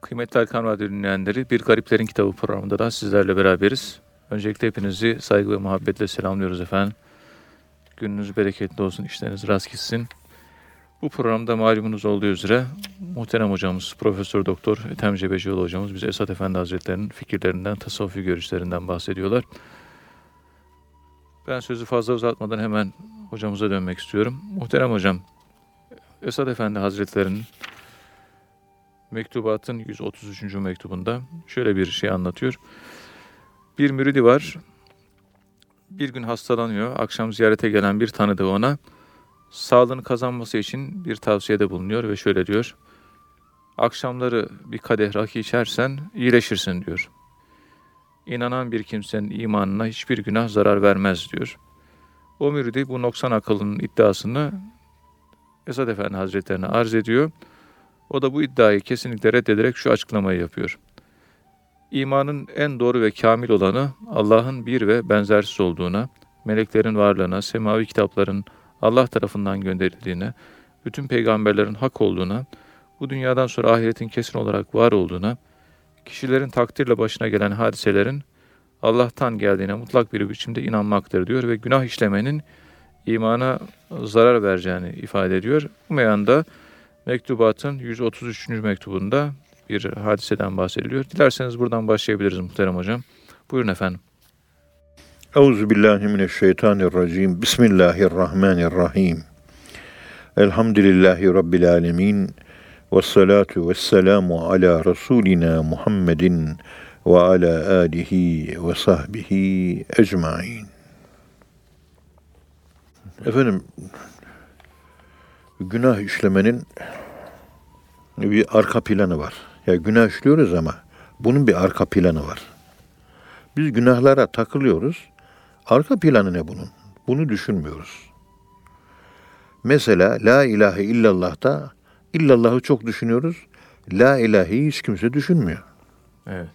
Kıymetli Erkan Radyo dinleyenleri, Bir Gariplerin Kitabı programında da sizlerle beraberiz. Öncelikle hepinizi saygı ve muhabbetle selamlıyoruz efendim. Gününüz bereketli olsun, işleriniz rast gitsin. Bu programda malumunuz olduğu üzere muhterem hocamız, Profesör Doktor Ethem Cebecioğlu hocamız bize Esat Efendi Hazretleri'nin fikirlerinden, tasavvufi görüşlerinden bahsediyorlar. Ben sözü fazla uzatmadan hemen hocamıza dönmek istiyorum. Muhterem hocam, Esat Efendi Hazretleri'nin mektubatın 133. mektubunda şöyle bir şey anlatıyor. Bir müridi var. Bir gün hastalanıyor. Akşam ziyarete gelen bir tanıdığı ona sağlığını kazanması için bir tavsiyede bulunuyor ve şöyle diyor. Akşamları bir kadeh rakı içersen iyileşirsin diyor. İnanan bir kimsenin imanına hiçbir günah zarar vermez diyor. O müridi bu noksan akılının iddiasını Esad Efendi Hazretlerine arz ediyor. O da bu iddiayı kesinlikle reddederek şu açıklamayı yapıyor. İmanın en doğru ve kamil olanı Allah'ın bir ve benzersiz olduğuna, meleklerin varlığına, semavi kitapların Allah tarafından gönderildiğine, bütün peygamberlerin hak olduğuna, bu dünyadan sonra ahiretin kesin olarak var olduğuna, kişilerin takdirle başına gelen hadiselerin Allah'tan geldiğine mutlak bir biçimde inanmaktır diyor ve günah işlemenin imana zarar vereceğini ifade ediyor. Bu meyanda mektubatın 133. mektubunda bir hadiseden bahsediliyor. Dilerseniz buradan başlayabiliriz muhterem hocam. Buyurun efendim. Euzu billahi mineşşeytanirracim. Bismillahirrahmanirrahim. Elhamdülillahi rabbil alamin. Ves salatu ves selamu ala rasulina Muhammedin ve ala alihi ve sahbihi ecmaîn. Efendim günah işlemenin bir arka planı var. Ya günah işliyoruz ama bunun bir arka planı var. Biz günahlara takılıyoruz. Arka planı ne bunun? Bunu düşünmüyoruz. Mesela la ilahe illallah'ta illallah'ı çok düşünüyoruz. La ilaheyi hiç kimse düşünmüyor. Evet.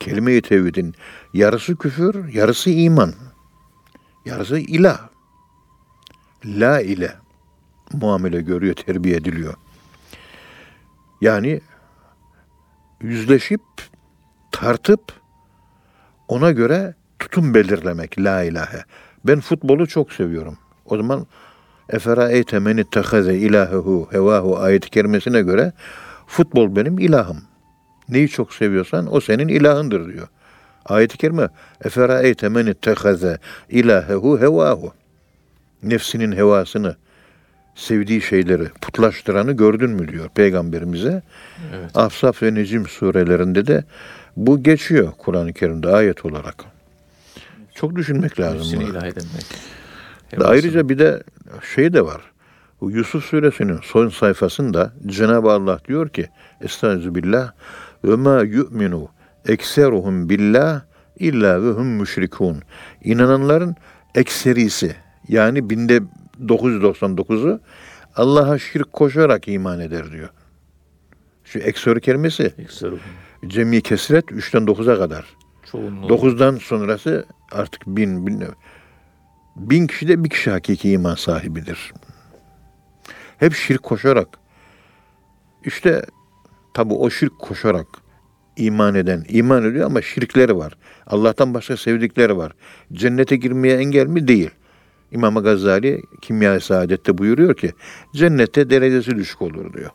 Kelime-i tevhidin yarısı küfür, yarısı iman. Yarısı ilah. La ile muamele görüyor, terbiye ediliyor. Yani yüzleşip, tartıp ona göre tutum belirlemek la ilahe. Ben futbolu çok seviyorum. O zaman Efera eyte men ittehaze ilahehu hevahu ayet-i kerimesine göre futbol benim ilahım. Neyi çok seviyorsan o senin ilahındır diyor. Ayet-i kerime Efera eyte men ittehaze ilahehu hevahu. Nefsinin hevasını, sevdiği şeyleri putlaştıranı gördün mü diyor peygamberimize. Evet. Afsaf ve Necim surelerinde de bu geçiyor Kur'an-ı Kerim'de ayet olarak. Çok düşünmek lazım. Edinmek. Ayrıca bir de şey de var. Bu Yusuf suresinin son sayfasında Cenab-ı Allah diyor ki Estağfirullah ve ma yu'minu ekseruhum billah illa ve hum müşrikun. İnananların ekserisi yani binde 999'u Allah'a şirk koşarak iman eder diyor. Şu eksör kelimesi cemi kesret 3'ten 9'a kadar. Çoğunluğu. 9'dan sonrası artık bin, bin, bin kişi de bir kişi hakiki iman sahibidir. Hep şirk koşarak. İşte tabi o şirk koşarak iman eden, iman ediyor ama şirkleri var. Allah'tan başka sevdikleri var. Cennete girmeye engel mi? Değil. İmam Gazali Kimya-i Saadet'te buyuruyor ki cennette derecesi düşük olur diyor.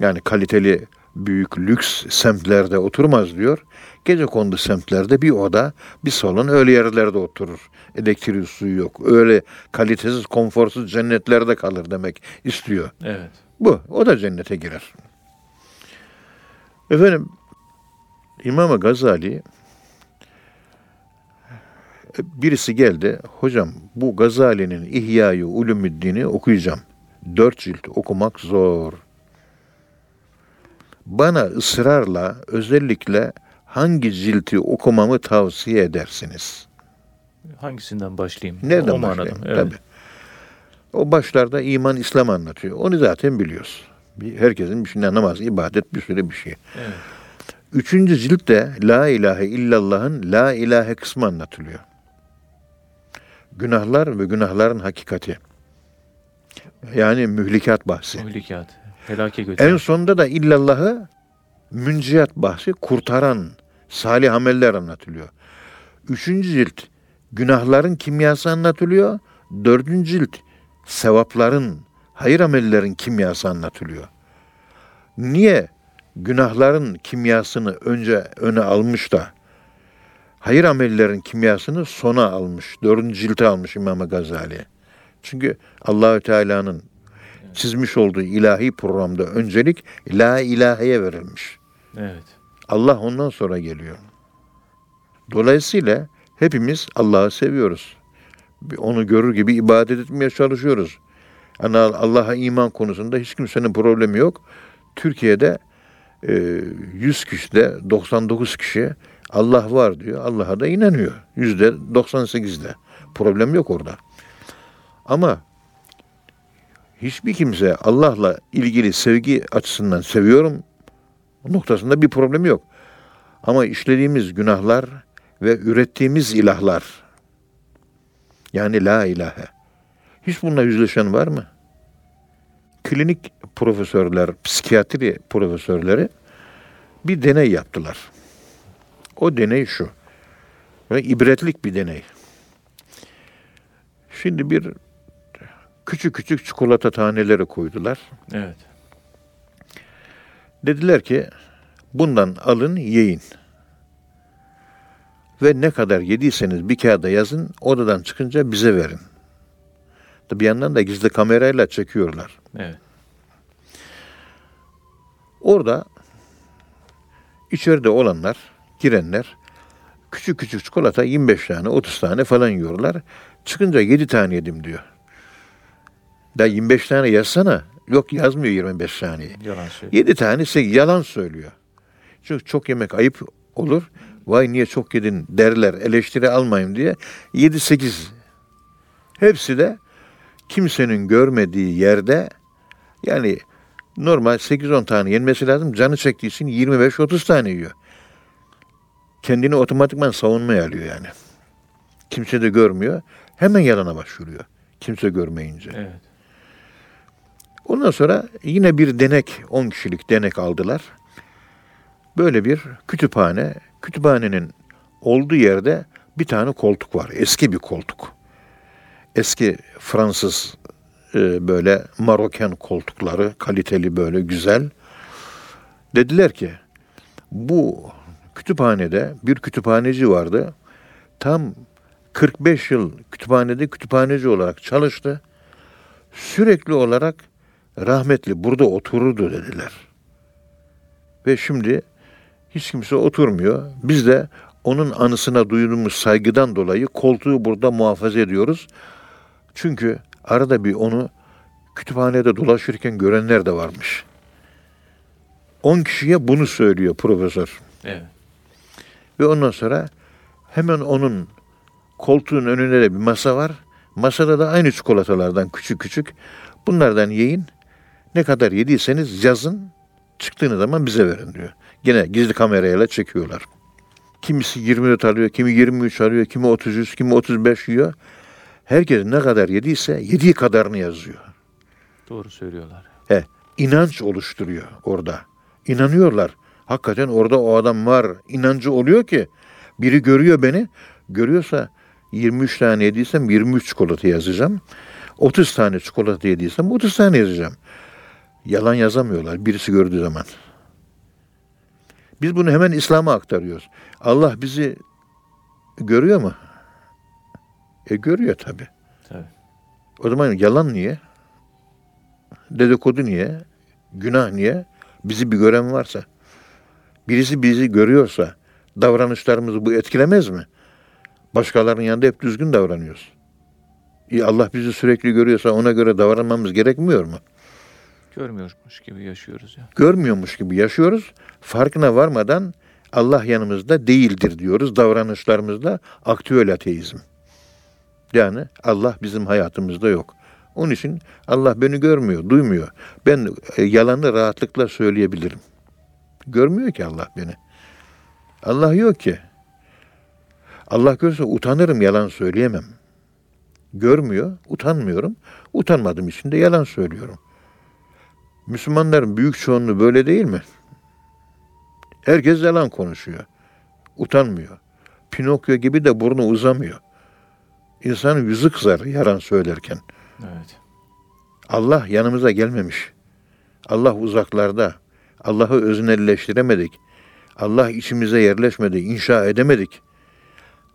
Yani kaliteli büyük lüks semtlerde oturmaz diyor. Gece kondu semtlerde bir oda, bir salon öyle yerlerde oturur. Elektrik suyu yok. Öyle kalitesiz, konforsuz cennetlerde kalır demek istiyor. Evet. Bu. O da cennete girer. Efendim İmam Gazali birisi geldi. Hocam bu Gazali'nin İhya-i Ulumuddin'i okuyacağım. Dört cilt okumak zor. Bana ısrarla özellikle hangi cilti okumamı tavsiye edersiniz? Hangisinden başlayayım? Nereden o başlayayım? Evet. Tabii. O başlarda iman, İslam anlatıyor. Onu zaten biliyoruz. Herkesin bir şey namaz, ibadet bir sürü bir şey. Evet. Üçüncü ciltte La ilahe illallah'ın La ilahe kısmı anlatılıyor. Günahlar ve günahların hakikati. Yani mühlikat bahsi. Mühlikat. Helake götüren. En sonunda da illallahı münciyat bahsi kurtaran salih ameller anlatılıyor. Üçüncü cilt günahların kimyası anlatılıyor. Dördüncü cilt sevapların, hayır amellerin kimyası anlatılıyor. Niye günahların kimyasını önce öne almış da hayır amellerin kimyasını sona almış, dördüncü cilte almış İmam Gazali. Çünkü Allahü Teala'nın çizmiş olduğu ilahi programda öncelik la ilaheye verilmiş. Evet. Allah ondan sonra geliyor. Dolayısıyla hepimiz Allah'ı seviyoruz. Onu görür gibi ibadet etmeye çalışıyoruz. Yani Allah'a iman konusunda hiç kimsenin problemi yok. Türkiye'de 100 kişide 99 kişi Allah var diyor. Allah'a da inanıyor. Yüzde 98'de. Problem yok orada. Ama hiçbir kimse Allah'la ilgili sevgi açısından seviyorum noktasında bir problem yok. Ama işlediğimiz günahlar ve ürettiğimiz ilahlar yani la ilahe hiç bununla yüzleşen var mı? Klinik profesörler, psikiyatri profesörleri bir deney yaptılar. O deney şu. Ve ibretlik bir deney. Şimdi bir küçük küçük çikolata taneleri koydular. Evet. Dediler ki bundan alın yiyin. Ve ne kadar yediyseniz bir kağıda yazın, odadan çıkınca bize verin. Bir yandan da gizli kamerayla çekiyorlar. Evet. Orada içeride olanlar, girenler küçük küçük çikolata 25 tane, 30 tane falan yiyorlar. Çıkınca 7 tane yedim diyor. Da 25 tane yazsana. Yok yazmıyor 25 taneyi. Yalan söylüyor. 7 tane 8 yalan söylüyor. Çünkü çok yemek ayıp olur. Vay niye çok yedin derler eleştiri almayayım diye. 7-8 hepsi de kimsenin görmediği yerde yani normal 8-10 tane yenmesi lazım. Canı çektiği için 25-30 tane yiyor. Kendini otomatikman savunmaya alıyor yani. Kimse de görmüyor. Hemen yalana başvuruyor. Kimse görmeyince. Evet. Ondan sonra yine bir denek, 10 kişilik denek aldılar. Böyle bir kütüphane. Kütüphanenin olduğu yerde bir tane koltuk var. Eski bir koltuk. Eski Fransız e, böyle Maroken koltukları, kaliteli böyle güzel. Dediler ki bu kütüphanede bir kütüphaneci vardı. Tam 45 yıl kütüphanede kütüphaneci olarak çalıştı. Sürekli olarak rahmetli burada otururdu dediler. Ve şimdi hiç kimse oturmuyor. Biz de onun anısına duyduğumuz saygıdan dolayı koltuğu burada muhafaza ediyoruz. Çünkü arada bir onu kütüphanede dolaşırken görenler de varmış. 10 kişiye bunu söylüyor profesör. Evet. Ve ondan sonra hemen onun koltuğun önünde de bir masa var. Masada da aynı çikolatalardan küçük küçük. Bunlardan yiyin. Ne kadar yediyseniz yazın. Çıktığınız zaman bize verin diyor. Gene gizli kamerayla çekiyorlar. Kimisi 24 alıyor, kimi 23 alıyor, kimi 33, kimi 35 yiyor. Herkes ne kadar yediyse yediği kadarını yazıyor. Doğru söylüyorlar. He, inanç oluşturuyor orada. İnanıyorlar. Hakikaten orada o adam var. İnancı oluyor ki biri görüyor beni. Görüyorsa 23 tane yediysem 23 çikolata yazacağım. 30 tane çikolata yediysem 30 tane yazacağım. Yalan yazamıyorlar birisi gördüğü zaman. Biz bunu hemen İslam'a aktarıyoruz. Allah bizi görüyor mu? E görüyor tabi. Tabii. O zaman yalan niye? Dedikodu niye? Günah niye? Bizi bir gören varsa, birisi bizi görüyorsa davranışlarımızı bu etkilemez mi? Başkalarının yanında hep düzgün davranıyoruz. İyi Allah bizi sürekli görüyorsa ona göre davranmamız gerekmiyor mu? Görmüyormuş gibi yaşıyoruz ya. Görmüyormuş gibi yaşıyoruz. Farkına varmadan Allah yanımızda değildir diyoruz davranışlarımızda aktüel ateizm. Yani Allah bizim hayatımızda yok. Onun için Allah beni görmüyor, duymuyor. Ben e, yalanı rahatlıkla söyleyebilirim. Görmüyor ki Allah beni. Allah yok ki. Allah görse utanırım, yalan söyleyemem. Görmüyor, utanmıyorum. Utanmadığım için de yalan söylüyorum. Müslümanların büyük çoğunluğu böyle değil mi? Herkes yalan konuşuyor. Utanmıyor. Pinokyo gibi de burnu uzamıyor. İnsanın yüzü kızar yalan söylerken. Evet. Allah yanımıza gelmemiş. Allah uzaklarda. Allah'ı öznelleştiremedik. Allah içimize yerleşmedi, inşa edemedik.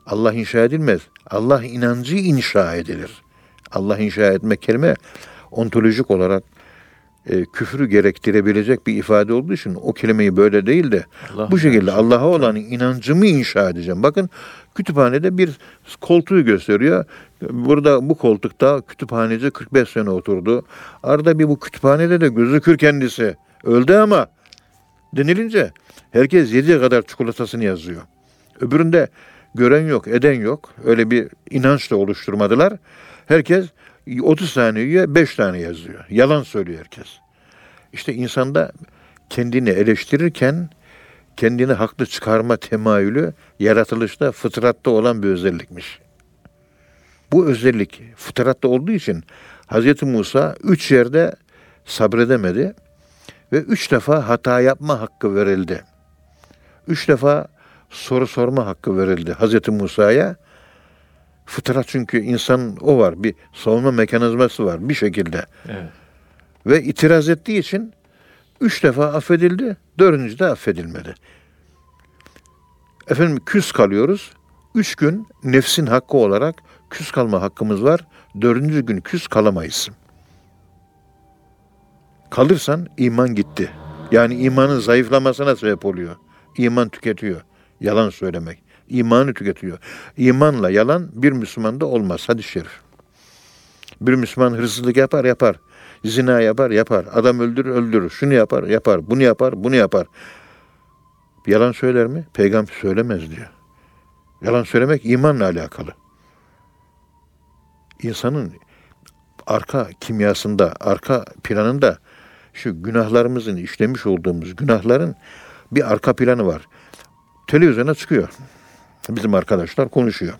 Allah inşa edilmez. Allah inancı inşa edilir. Allah inşa etme kelime ontolojik olarak e, küfrü gerektirebilecek bir ifade olduğu için o kelimeyi böyle değil de Allah bu şekilde. Allah'a olan inancımı inşa edeceğim. Bakın kütüphanede bir koltuğu gösteriyor. Burada bu koltukta kütüphaneci 45 sene oturdu. Arada bir bu kütüphanede de gözükür kendisi. Öldü ama denilince herkes yediye kadar çikolatasını yazıyor. Öbüründe gören yok, eden yok. Öyle bir inanç da oluşturmadılar. Herkes 30 tane yiyor, 5 tane yazıyor. Yalan söylüyor herkes. İşte insanda kendini eleştirirken kendini haklı çıkarma temayülü yaratılışta, fıtratta olan bir özellikmiş. Bu özellik fıtratta olduğu için Hz. Musa üç yerde sabredemedi ve üç defa hata yapma hakkı verildi. Üç defa soru sorma hakkı verildi Hz. Musa'ya. Fıtrat çünkü insan o var, bir savunma mekanizması var bir şekilde. Evet. Ve itiraz ettiği için üç defa affedildi, dördüncü de affedilmedi. Efendim küs kalıyoruz. Üç gün nefsin hakkı olarak küs kalma hakkımız var. Dördüncü gün küs kalamayız. Kalırsan iman gitti. Yani imanın zayıflamasına sebep oluyor. İman tüketiyor. Yalan söylemek. İmanı tüketiyor. İmanla yalan bir Müslümanda olmaz. Hadis-i şerif. Bir Müslüman hırsızlık yapar yapar. Zina yapar yapar. Adam öldürür öldürür. Şunu yapar yapar. Bunu yapar bunu yapar. Yalan söyler mi? Peygamber söylemez diyor. Yalan söylemek imanla alakalı. İnsanın arka kimyasında, arka planında şu günahlarımızın işlemiş olduğumuz günahların bir arka planı var. Televizyona çıkıyor. Bizim arkadaşlar konuşuyor.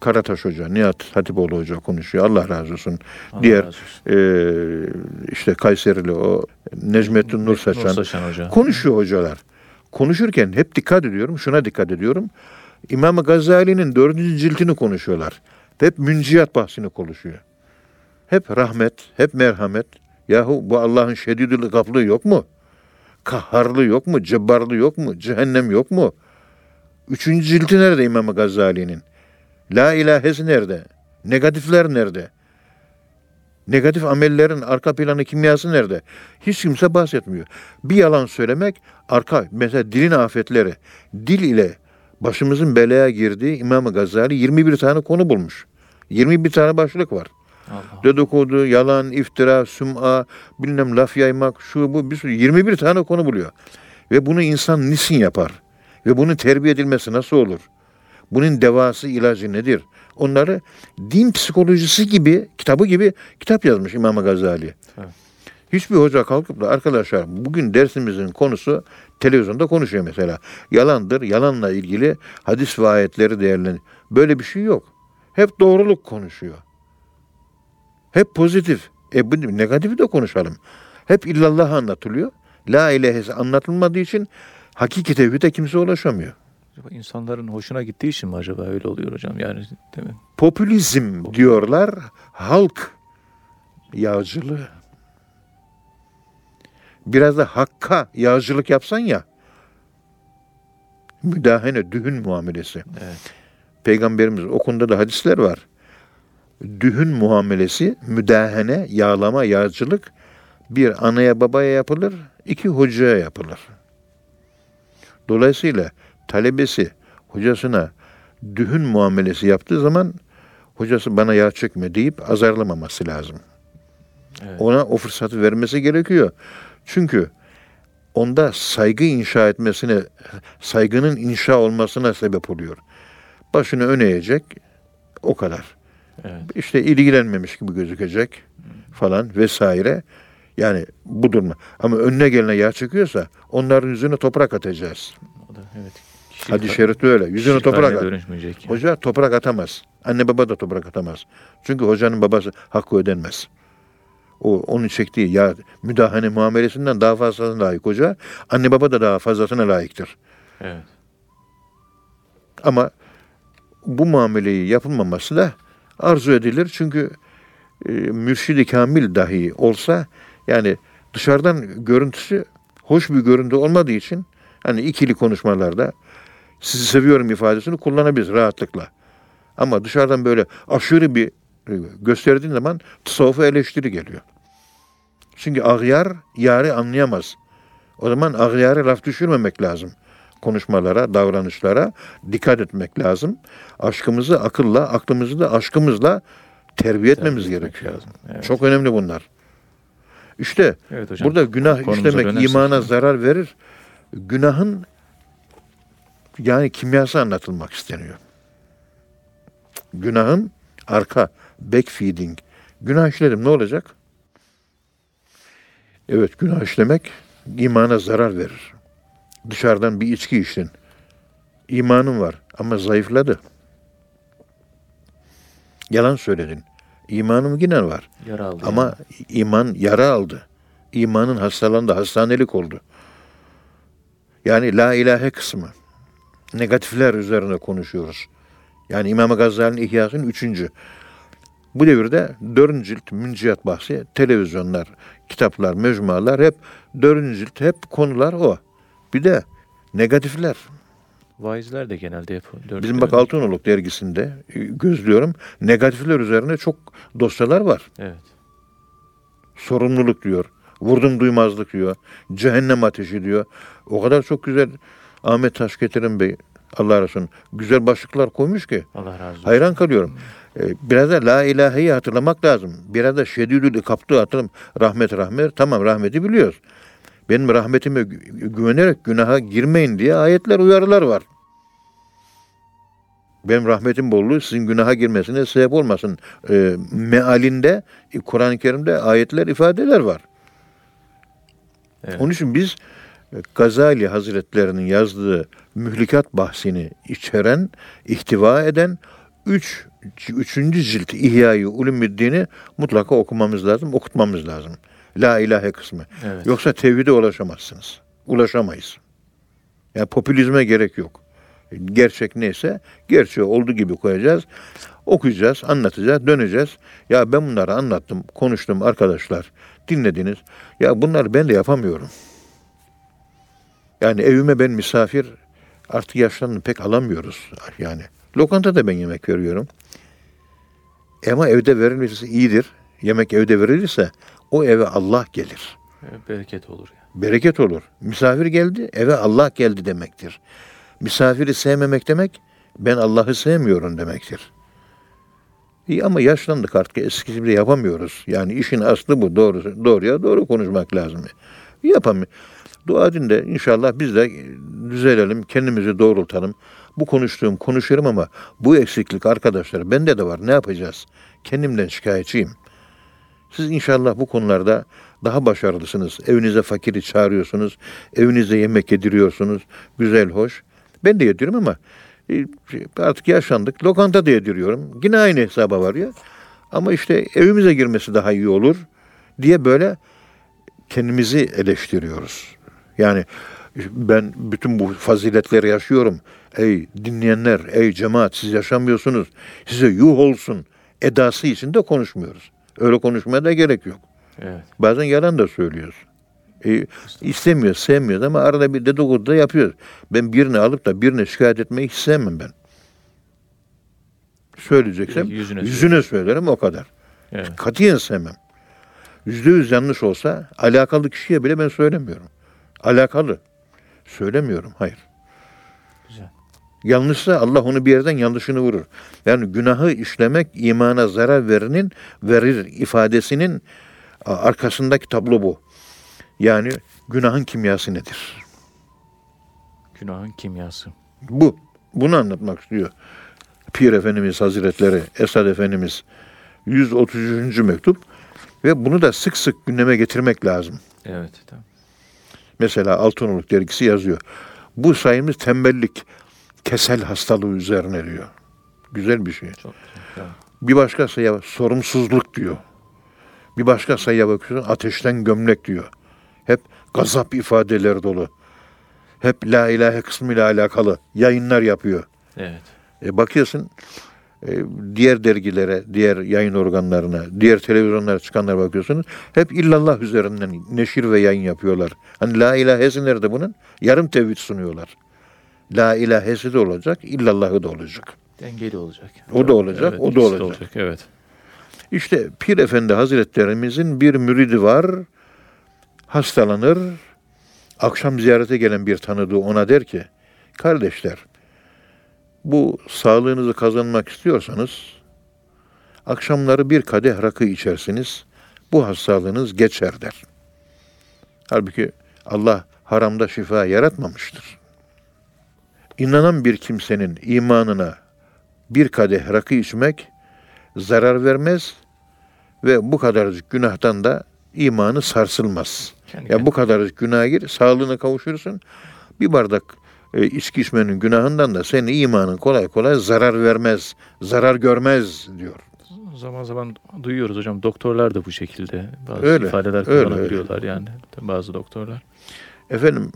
Karataş Hoca, Nihat Hatipoğlu Hoca konuşuyor. Allah razı olsun. Allah Diğer razı olsun. eee, işte Kayserili o Necmettin Nur Saçan. Nur Saçan Hoca. Konuşuyor hocalar. Konuşurken hep dikkat ediyorum, şuna dikkat ediyorum. İmam Gazali'nin dördüncü ciltini konuşuyorlar. Hep münciyat bahsini konuşuyor. Hep rahmet, hep merhamet. Yahu bu Allah'ın şedidül gaflığı yok mu? Kahharlı yok mu? Cebbarlı yok mu? Cehennem yok mu? Üçüncü cilti nerede İmam Gazali'nin? La ilahesi nerede? Negatifler nerede? Negatif amellerin arka planı kimyası nerede? Hiç kimse bahsetmiyor. Bir yalan söylemek arka mesela dilin afetleri. Dil ile başımızın belaya girdiği İmam Gazali 21 tane konu bulmuş. 21 tane başlık var. Allah. Dedikodu, yalan, iftira, süm'a, bilmem laf yaymak, şu bu bir sürü 21 tane konu buluyor. Ve bunu insan niçin yapar? Ve bunun terbiye edilmesi nasıl olur? Bunun devası, ilacı nedir? Onları din psikolojisi gibi, kitabı gibi kitap yazmış İmam Gazali. Evet. Hiçbir hoca kalkıp da arkadaşlar bugün dersimizin konusu televizyonda konuşuyor mesela. Yalandır, yalanla ilgili hadis ve ayetleri değerlen. Böyle bir şey yok. Hep doğruluk konuşuyor. Hep pozitif. E bu negatifi de konuşalım. Hep illallah anlatılıyor. La ilahesi anlatılmadığı için hakiki tevhide kimse ulaşamıyor. Acaba insanların hoşuna gittiği için mi acaba öyle oluyor hocam? Yani değil mi? Popülizm diyorlar, halk yağcılığı. Biraz da hakka yağcılık yapsan ya, müdahale, dühün muamelesi. Evet. Peygamberimiz o konuda da hadisler var. Dühün muamelesi, müdahane, yağlama, yağcılık bir anaya babaya yapılır, iki hocaya yapılır. Dolayısıyla talebesi hocasına dühün muamelesi yaptığı zaman hocası bana yağ çekme deyip azarlamaması lazım. Evet. Ona o fırsatı vermesi gerekiyor. Çünkü onda saygı inşa etmesine, saygının inşa olmasına sebep oluyor. Başını öne eğecek, o kadar. Evet. İşte ilgilenmemiş gibi gözükecek falan vesaire. Yani bu durma. Ama önüne gelene yağ çekiyorsa onların yüzüne toprak atacağız. O da evet. Kişilik- Hadis-i şerifte öyle. Yüzüne toprak at. yani. Hoca toprak atamaz. Anne baba da toprak atamaz. Çünkü hocanın babası hakkı ödenmez. o onun çektiği ya müdahale muamelesinden daha fazlasına layık hoca. Anne baba da daha fazlasına layıktır. Evet. Ama bu muameleyi yapılmaması da arzu edilir. Çünkü e, mürşidi kamil dahi olsa yani dışarıdan görüntüsü hoş bir görüntü olmadığı için hani ikili konuşmalarda sizi seviyorum ifadesini kullanabilir rahatlıkla. Ama dışarıdan böyle aşırı bir e, gösterdiğin zaman tasavvufa eleştiri geliyor. Çünkü ağyar yarı anlayamaz. O zaman ağyarı laf düşürmemek lazım. Konuşmalara, davranışlara dikkat etmek lazım. Aşkımızı akılla, aklımızı da aşkımızla terbiye etmemiz etmek gerekiyor. lazım, evet. Çok önemli bunlar. İşte Evet hocam. burada günah Konumuza işlemek dönersek. imana zarar verir. Günahın yani kimyası anlatılmak isteniyor. Günahın arka, backfeeding. Günah işledim ne olacak? Evet günah işlemek imana zarar verir. Dışarıdan bir içki içtin. İmanın var ama zayıfladı. Yalan söyledin. İmanım yine var. Yara aldı. Ama iman yara aldı. İmanın hastalandı, hastanelik oldu. Yani la ilahe kısmı. Negatifler üzerine konuşuyoruz. Yani İmam Gazali'nin İhyası'nın üçüncü. Bu devirde dördüncü cilt münciyat bahsi, televizyonlar, kitaplar, mecmualar hep dördüncü cilt, hep konular o. Bir de negatifler. Vaizler de genelde dört Bizim bak Altınoluk dergisinde e, gözlüyorum. Negatifler üzerine çok dosyalar var. Evet. sorumluluk diyor. Vurdum duymazlık diyor. Cehennem ateşi diyor. O kadar çok güzel Ahmet Taşgetirin Bey Allah razı olsun güzel başlıklar koymuş ki Allah razı olsun. hayran kalıyorum. Ee, biraz da la ilaheyi hatırlamak lazım. Biraz da şedidül kaptığı hatırlam. Rahmet rahmet. Tamam rahmeti biliyoruz. Benim rahmetime gü- güvenerek günaha girmeyin diye ayetler uyarılar var. Benim rahmetim bolluğu sizin günaha girmesine sebep olmasın. Ee, mealinde e, Kur'an-ı Kerim'de ayetler, ifadeler var. Evet. Onun için biz e, Gazali Hazretlerinin yazdığı mühlikat bahsini içeren, ihtiva eden üç, üçüncü cilt İhya-i Ulumuddin'i mutlaka okumamız lazım, okutmamız lazım. La ilahe kısmı. Evet. Yoksa tevhide ulaşamazsınız. Ulaşamayız. Yani popülizme gerek yok. Gerçek neyse gerçeği olduğu gibi koyacağız. Okuyacağız, anlatacağız, döneceğiz. Ya ben bunları anlattım, konuştum arkadaşlar. Dinlediniz. Ya bunları ben de yapamıyorum. Yani evime ben misafir artık yaşlandım pek alamıyoruz. Yani lokantada ben yemek veriyorum. Ama evde verilmesi iyidir. Yemek evde verilirse o eve Allah gelir Bereket olur ya. bereket olur. Misafir geldi, eve Allah geldi demektir. Misafiri sevmemek demek, ben Allah'ı sevmiyorum demektir. İyi ama yaşlandık artık eskisi gibi yapamıyoruz. Yani işin aslı bu. Doğru, doğruya doğru konuşmak lazım. Yapamıyor. Dua edin de inşallah biz de düzelelim, kendimizi doğrultalım. Bu konuştuğum konuşurum ama bu eksiklik arkadaşlar bende de var. Ne yapacağız? Kendimden şikayetçiyim. Siz inşallah bu konularda daha başarılısınız. Evinize fakiri çağırıyorsunuz. Evinize yemek yediriyorsunuz. Güzel, hoş. Ben de yediriyorum ama e, artık yaşlandık. Lokanta da yediriyorum. Yine aynı hesaba varıyor. Ama işte evimize girmesi daha iyi olur diye böyle kendimizi eleştiriyoruz. Yani ben bütün bu faziletleri yaşıyorum. Ey dinleyenler, ey cemaat siz yaşamıyorsunuz. Size yuh olsun edası içinde konuşmuyoruz. Öyle konuşmaya da gerek yok. Evet. Bazen yalan da söylüyoruz. E, istemiyoruz, sevmiyoruz ama arada bir dedikodu da yapıyoruz. Ben birini alıp da birine şikayet etmeyi hiç sevmem ben. Söyleyeceksem Yüzüne yüzüne, söyle. söylerim o kadar. Evet. Katiyen sevmem. Yüzde yüz yanlış olsa alakalı kişiye bile ben söylemiyorum. Alakalı. Söylemiyorum. Hayır. Yanlışsa Allah onu bir yerden yanlışını vurur. Yani günahı işlemek imana zarar verinin verir ifadesinin arkasındaki tablo bu. Yani günahın kimyası nedir? Günahın kimyası. Bu. Bunu anlatmak istiyor. Pir Efendimiz Hazretleri, Esad Efendimiz 133. mektup ve bunu da sık sık gündeme getirmek lazım. Evet. Tamam. Mesela Altınoluk dergisi yazıyor. Bu sayımız tembellik, kesel hastalığı üzerine diyor. Güzel bir şey. Çok güzel. Bir başkası ya sorumsuzluk diyor. Bir başka sayıya bakıyorsun ateşten gömlek diyor. Hep gazap ifadeleri dolu. Hep la ilahe kısmıyla alakalı yayınlar yapıyor. Evet. E bakıyorsun e, diğer dergilere, diğer yayın organlarına, diğer televizyonlara çıkanlara bakıyorsunuz. Hep illallah üzerinden neşir ve yayın yapıyorlar. Hani la ilahesi nerede bunun? Yarım tevhid sunuyorlar. La ilahesi de olacak, illallahı da olacak. Dengeli olacak. O da olacak, Evet, o da de olacak. Evet. İşte Pir Efendi Hazretlerimizin bir müridi var. Hastalanır. Akşam ziyarete gelen bir tanıdığı ona der ki, kardeşler bu sağlığınızı kazanmak istiyorsanız akşamları bir kadeh rakı içersiniz. Bu hastalığınız geçer der. Halbuki Allah haramda şifa yaratmamıştır. İnanan bir kimsenin imanına bir kadeh rakı içmek zarar vermez ve bu kadarcık günahtan da imanı sarsılmaz. Kendi Ya bu kadarcık günaha gir, sağlığına kavuşursun. Bir bardak e, içki içmenin günahından da senin imanın kolay kolay zarar vermez, zarar görmez diyor. Zaman zaman duyuyoruz hocam doktorlar da bu şekilde bazı Öyle, ifadeler öyle, kullanabiliyorlar yani bazı doktorlar. Efendim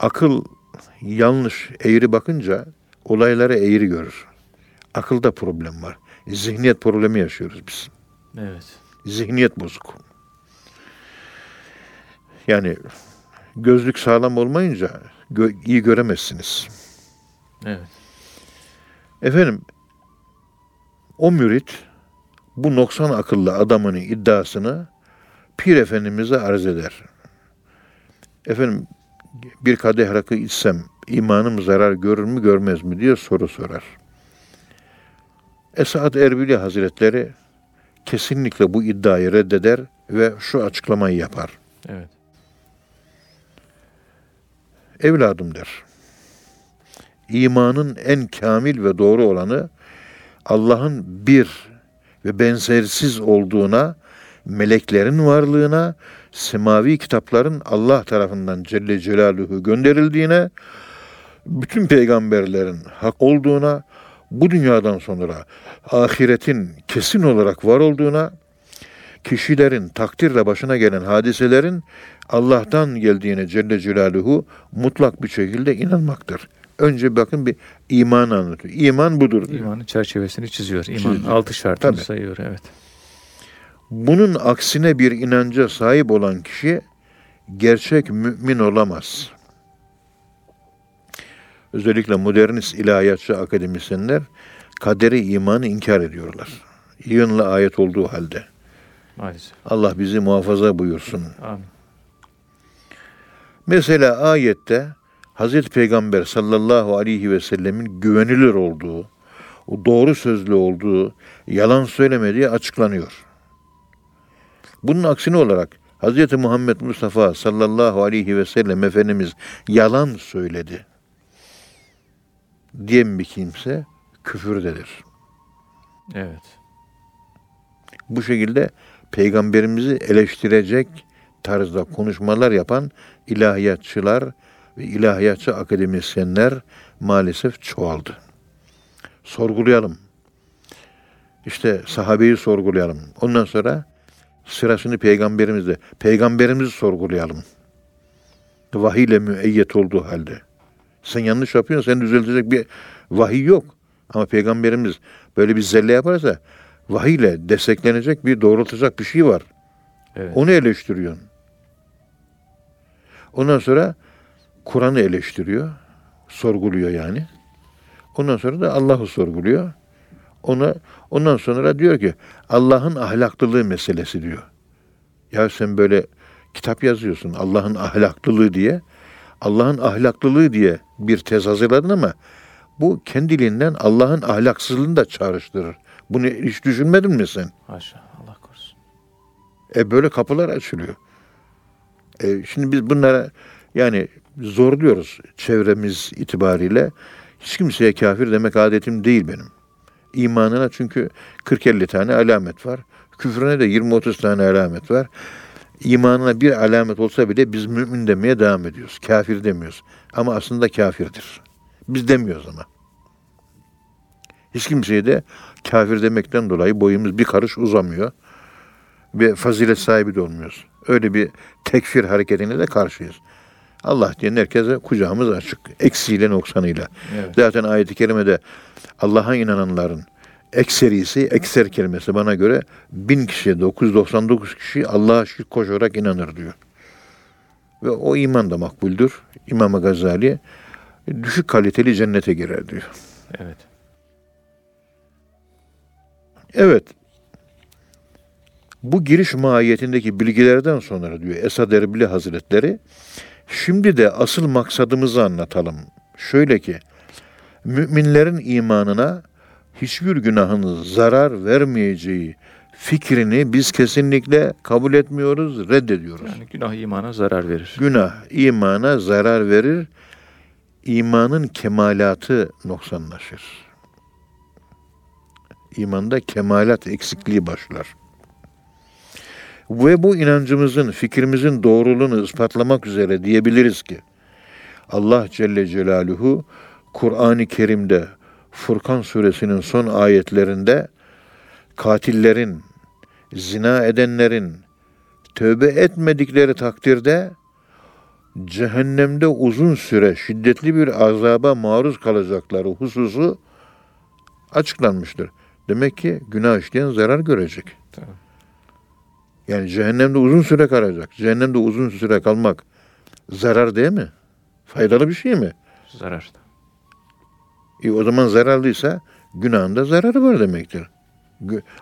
akıl yanlış, eğri bakınca olaylara eğri görür. Akılda problem var. Zihniyet problemi yaşıyoruz biz. Evet. Zihniyet bozuk. Yani gözlük sağlam olmayınca gö- iyi göremezsiniz. Evet. Efendim o mürit bu noksan akıllı adamın iddiasını Pir Efendimiz'e arz eder. Efendim bir kadeh rakı içsem imanım zarar görür mü görmez mi diye soru sorar. Esad Erbili Hazretleri kesinlikle bu iddiayı reddeder ve şu açıklamayı yapar. Evet. Evladım der. İmanın en kamil ve doğru olanı Allah'ın bir ve benzersiz olduğuna, meleklerin varlığına, semavi kitapların Allah tarafından Celle Celaluhu gönderildiğine, bütün peygamberlerin hak olduğuna, bu dünyadan sonra ahiretin kesin olarak var olduğuna, kişilerin takdirle başına gelen hadiselerin Allah'tan geldiğine Celle Celaluhu mutlak bir şekilde inanmaktır. Önce bakın bir iman anlatıyor. İman budur. diyor. İmanın çerçevesini çiziyor. İman altı şartını Tabii. sayıyor. Evet. Bunun aksine bir inanca sahip olan kişi gerçek mümin olamaz. Özellikle modernist ilahiyatçı akademisyenler kaderi imanı inkar ediyorlar. Yığınla ayet olduğu halde. Maalesef. Allah bizi muhafaza buyursun. Amin. Mesela ayette Hazreti Peygamber sallallahu aleyhi ve sellemin güvenilir olduğu, doğru sözlü olduğu, yalan söylemediği açıklanıyor. Bunun aksine olarak Hazreti Muhammed Mustafa sallallahu aleyhi ve sellem Efendimiz yalan söyledi diyen bir kimse küfürdedir. Evet. Bu şekilde peygamberimizi eleştirecek tarzda konuşmalar yapan ilahiyatçılar ve ilahiyatçı akademisyenler maalesef çoğaldı. Sorgulayalım. İşte sahabeyi sorgulayalım. Ondan sonra sırasını peygamberimizde, peygamberimizi sorgulayalım. Vahiy ile müeyyet olduğu halde. Sen yanlış yapıyorsun, sen düzeltecek bir vahiy yok. Ama peygamberimiz böyle bir zelle yaparsa vahiy ile desteklenecek bir doğrultacak bir şey var. Evet. Onu eleştiriyorsun. Ondan sonra Kur'an'ı eleştiriyor. Sorguluyor yani. Ondan sonra da Allah'ı sorguluyor. Ona ondan sonra diyor ki Allah'ın ahlaklılığı meselesi diyor. Ya sen böyle kitap yazıyorsun Allah'ın ahlaklılığı diye. Allah'ın ahlaklılığı diye bir tez hazırladın ama bu kendiliğinden Allah'ın ahlaksızlığını da çağrıştırır. Bunu hiç düşünmedin mi sen? Haşa. Allah korusun. E böyle kapılar açılıyor. E, şimdi biz bunlara yani zorluyoruz çevremiz itibariyle. Hiç kimseye kafir demek adetim değil benim. İmanına çünkü 40-50 tane alamet var. Küfrüne de 20-30 tane alamet var. İmanına bir alamet olsa bile biz mümin demeye devam ediyoruz. Kafir demiyoruz. Ama aslında kafirdir. Biz demiyoruz ama. Hiç kimseye de kafir demekten dolayı boyumuz bir karış uzamıyor. ve fazilet sahibi de olmuyoruz. Öyle bir tekfir hareketine de karşıyız. Allah diyen herkese kucağımız açık. Eksiyle noksanıyla. Evet. Zaten ayet-i kerimede Allah'a inananların ekserisi, ekser kelimesi bana göre bin kişiye 999 kişi Allah'a şirk koşarak inanır diyor. Ve o iman da makbuldür. İmam Gazali düşük kaliteli cennete girer diyor. Evet. Evet. Bu giriş mahiyetindeki bilgilerden sonra diyor Esad Erbili Hazretleri, şimdi de asıl maksadımızı anlatalım. Şöyle ki, müminlerin imanına hiçbir günahın zarar vermeyeceği fikrini biz kesinlikle kabul etmiyoruz, reddediyoruz. Yani günah imana zarar verir. Günah imana zarar verir, imanın kemalatı noksanlaşır. İmanda kemalat eksikliği başlar. Ve bu inancımızın, fikrimizin doğruluğunu ispatlamak üzere diyebiliriz ki Allah Celle Celaluhu Kur'an-ı Kerim'de Furkan suresinin son ayetlerinde katillerin, zina edenlerin tövbe etmedikleri takdirde cehennemde uzun süre şiddetli bir azaba maruz kalacakları hususu açıklanmıştır. Demek ki günah işleyen zarar görecek. Tamam. Yani cehennemde uzun süre kalacak. Cehennemde uzun süre kalmak zarar değil mi? Faydalı bir şey mi? Zarar. E o zaman zararlıysa günahında zararı var demektir.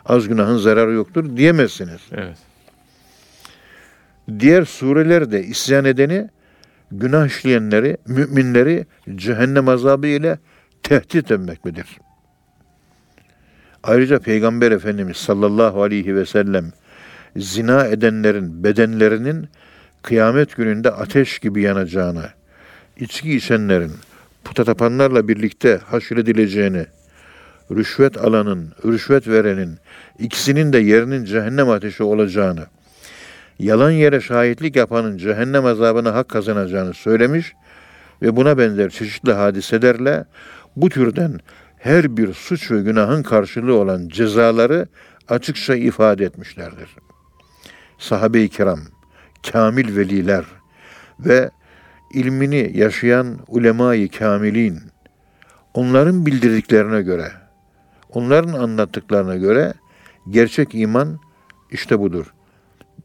Az günahın zararı yoktur diyemezsiniz. Evet. Diğer surelerde isyan edeni, günah işleyenleri, müminleri cehennem azabı ile tehdit etmektedir. Ayrıca Peygamber Efendimiz sallallahu aleyhi ve sellem zina edenlerin bedenlerinin kıyamet gününde ateş gibi yanacağını, içki içenlerin puta tapanlarla birlikte haşredileceğini, rüşvet alanın, rüşvet verenin ikisinin de yerinin cehennem ateşi olacağını, yalan yere şahitlik yapanın cehennem azabına hak kazanacağını söylemiş ve buna benzer çeşitli hadiselerle bu türden her bir suç ve günahın karşılığı olan cezaları açıkça ifade etmişlerdir. Sahabe-i kiram, kamil veliler ve ilmini yaşayan ulema-i kamilin, onların bildirdiklerine göre, onların anlattıklarına göre gerçek iman işte budur.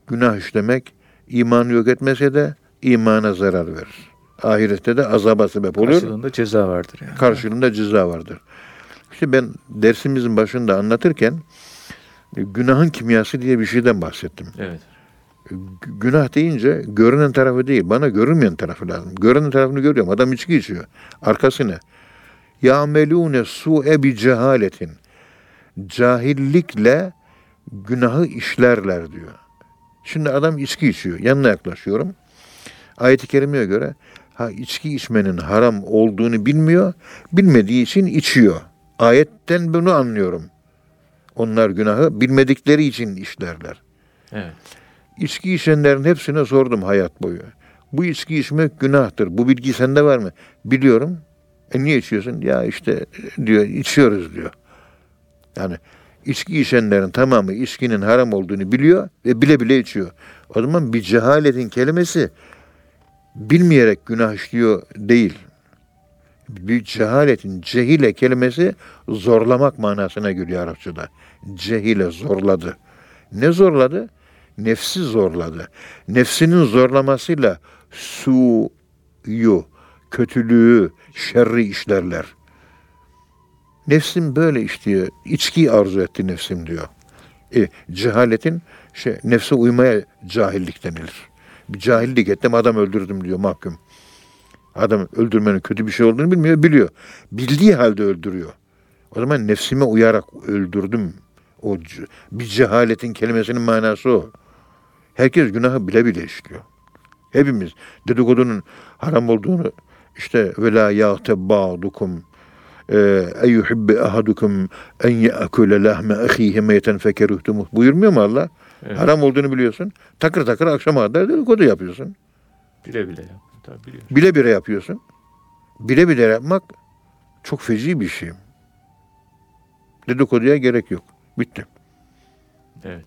Günah işlemek imanı yok etmese de imana zarar verir. Ahirette de azaba sebep olur. Karşılığında ceza vardır yani. Karşılığında ceza vardır. İşte ben dersimizin başında anlatırken günahın kimyası diye bir şeyden bahsettim. Evet. Günah deyince görünen tarafı değil, bana görünmeyen tarafı lazım. Görünen tarafını görüyorum. Adam içki içiyor. Arkası ne? Ya'melûne su'e bi cehaletin. Cahillikle günahı işlerler diyor. Şimdi adam içki içiyor. Yanına yaklaşıyorum. Ayet-i kerimeye göre ha içki içmenin haram olduğunu bilmiyor. Bilmediği için içiyor. Ayetten bunu anlıyorum. Onlar günahı bilmedikleri için işlerler. Evet. İçki içenlerin hepsine sordum hayat boyu. Bu içki içmek günahtır. Bu bilgi sende var mı? Biliyorum. E niye içiyorsun? Ya işte diyor içiyoruz diyor. Yani içki içenlerin tamamı içkinin haram olduğunu biliyor ve bile bile içiyor. O zaman bir cehaletin kelimesi bilmeyerek günah işliyor değil. Bir cehaletin cehile kelimesi zorlamak manasına geliyor Arapçada. Cehile zorladı. Ne zorladı? Nefsi zorladı. Nefsinin zorlamasıyla suyu, kötülüğü, şerri işlerler. Nefsim böyle işliyor. İçkiyi arzu etti nefsim diyor. E, cehaletin şey, nefse uymaya cahillik denilir. Bir cahillik ettim adam öldürdüm diyor mahkum. Adam öldürmenin kötü bir şey olduğunu bilmiyor, biliyor. Bildiği halde öldürüyor. O zaman nefsime uyarak öldürdüm. O bir cehaletin kelimesinin manası o. Herkes günahı bile bile işliyor. Hepimiz dedikodunun haram olduğunu işte ve la yağte ba'dukum e yuhibbe ahadukum en ye'kule lahme ahihi meyten fekeruhtumuh buyurmuyor mu Allah? Evet. Haram olduğunu biliyorsun. Takır takır akşama kadar dedikodu yapıyorsun. Bile bile yaptım. Tabii biliyorum. Bile bile yapıyorsun. Bile bile yapmak çok feci bir şey. Dedikoduya gerek yok. Bitti. Evet.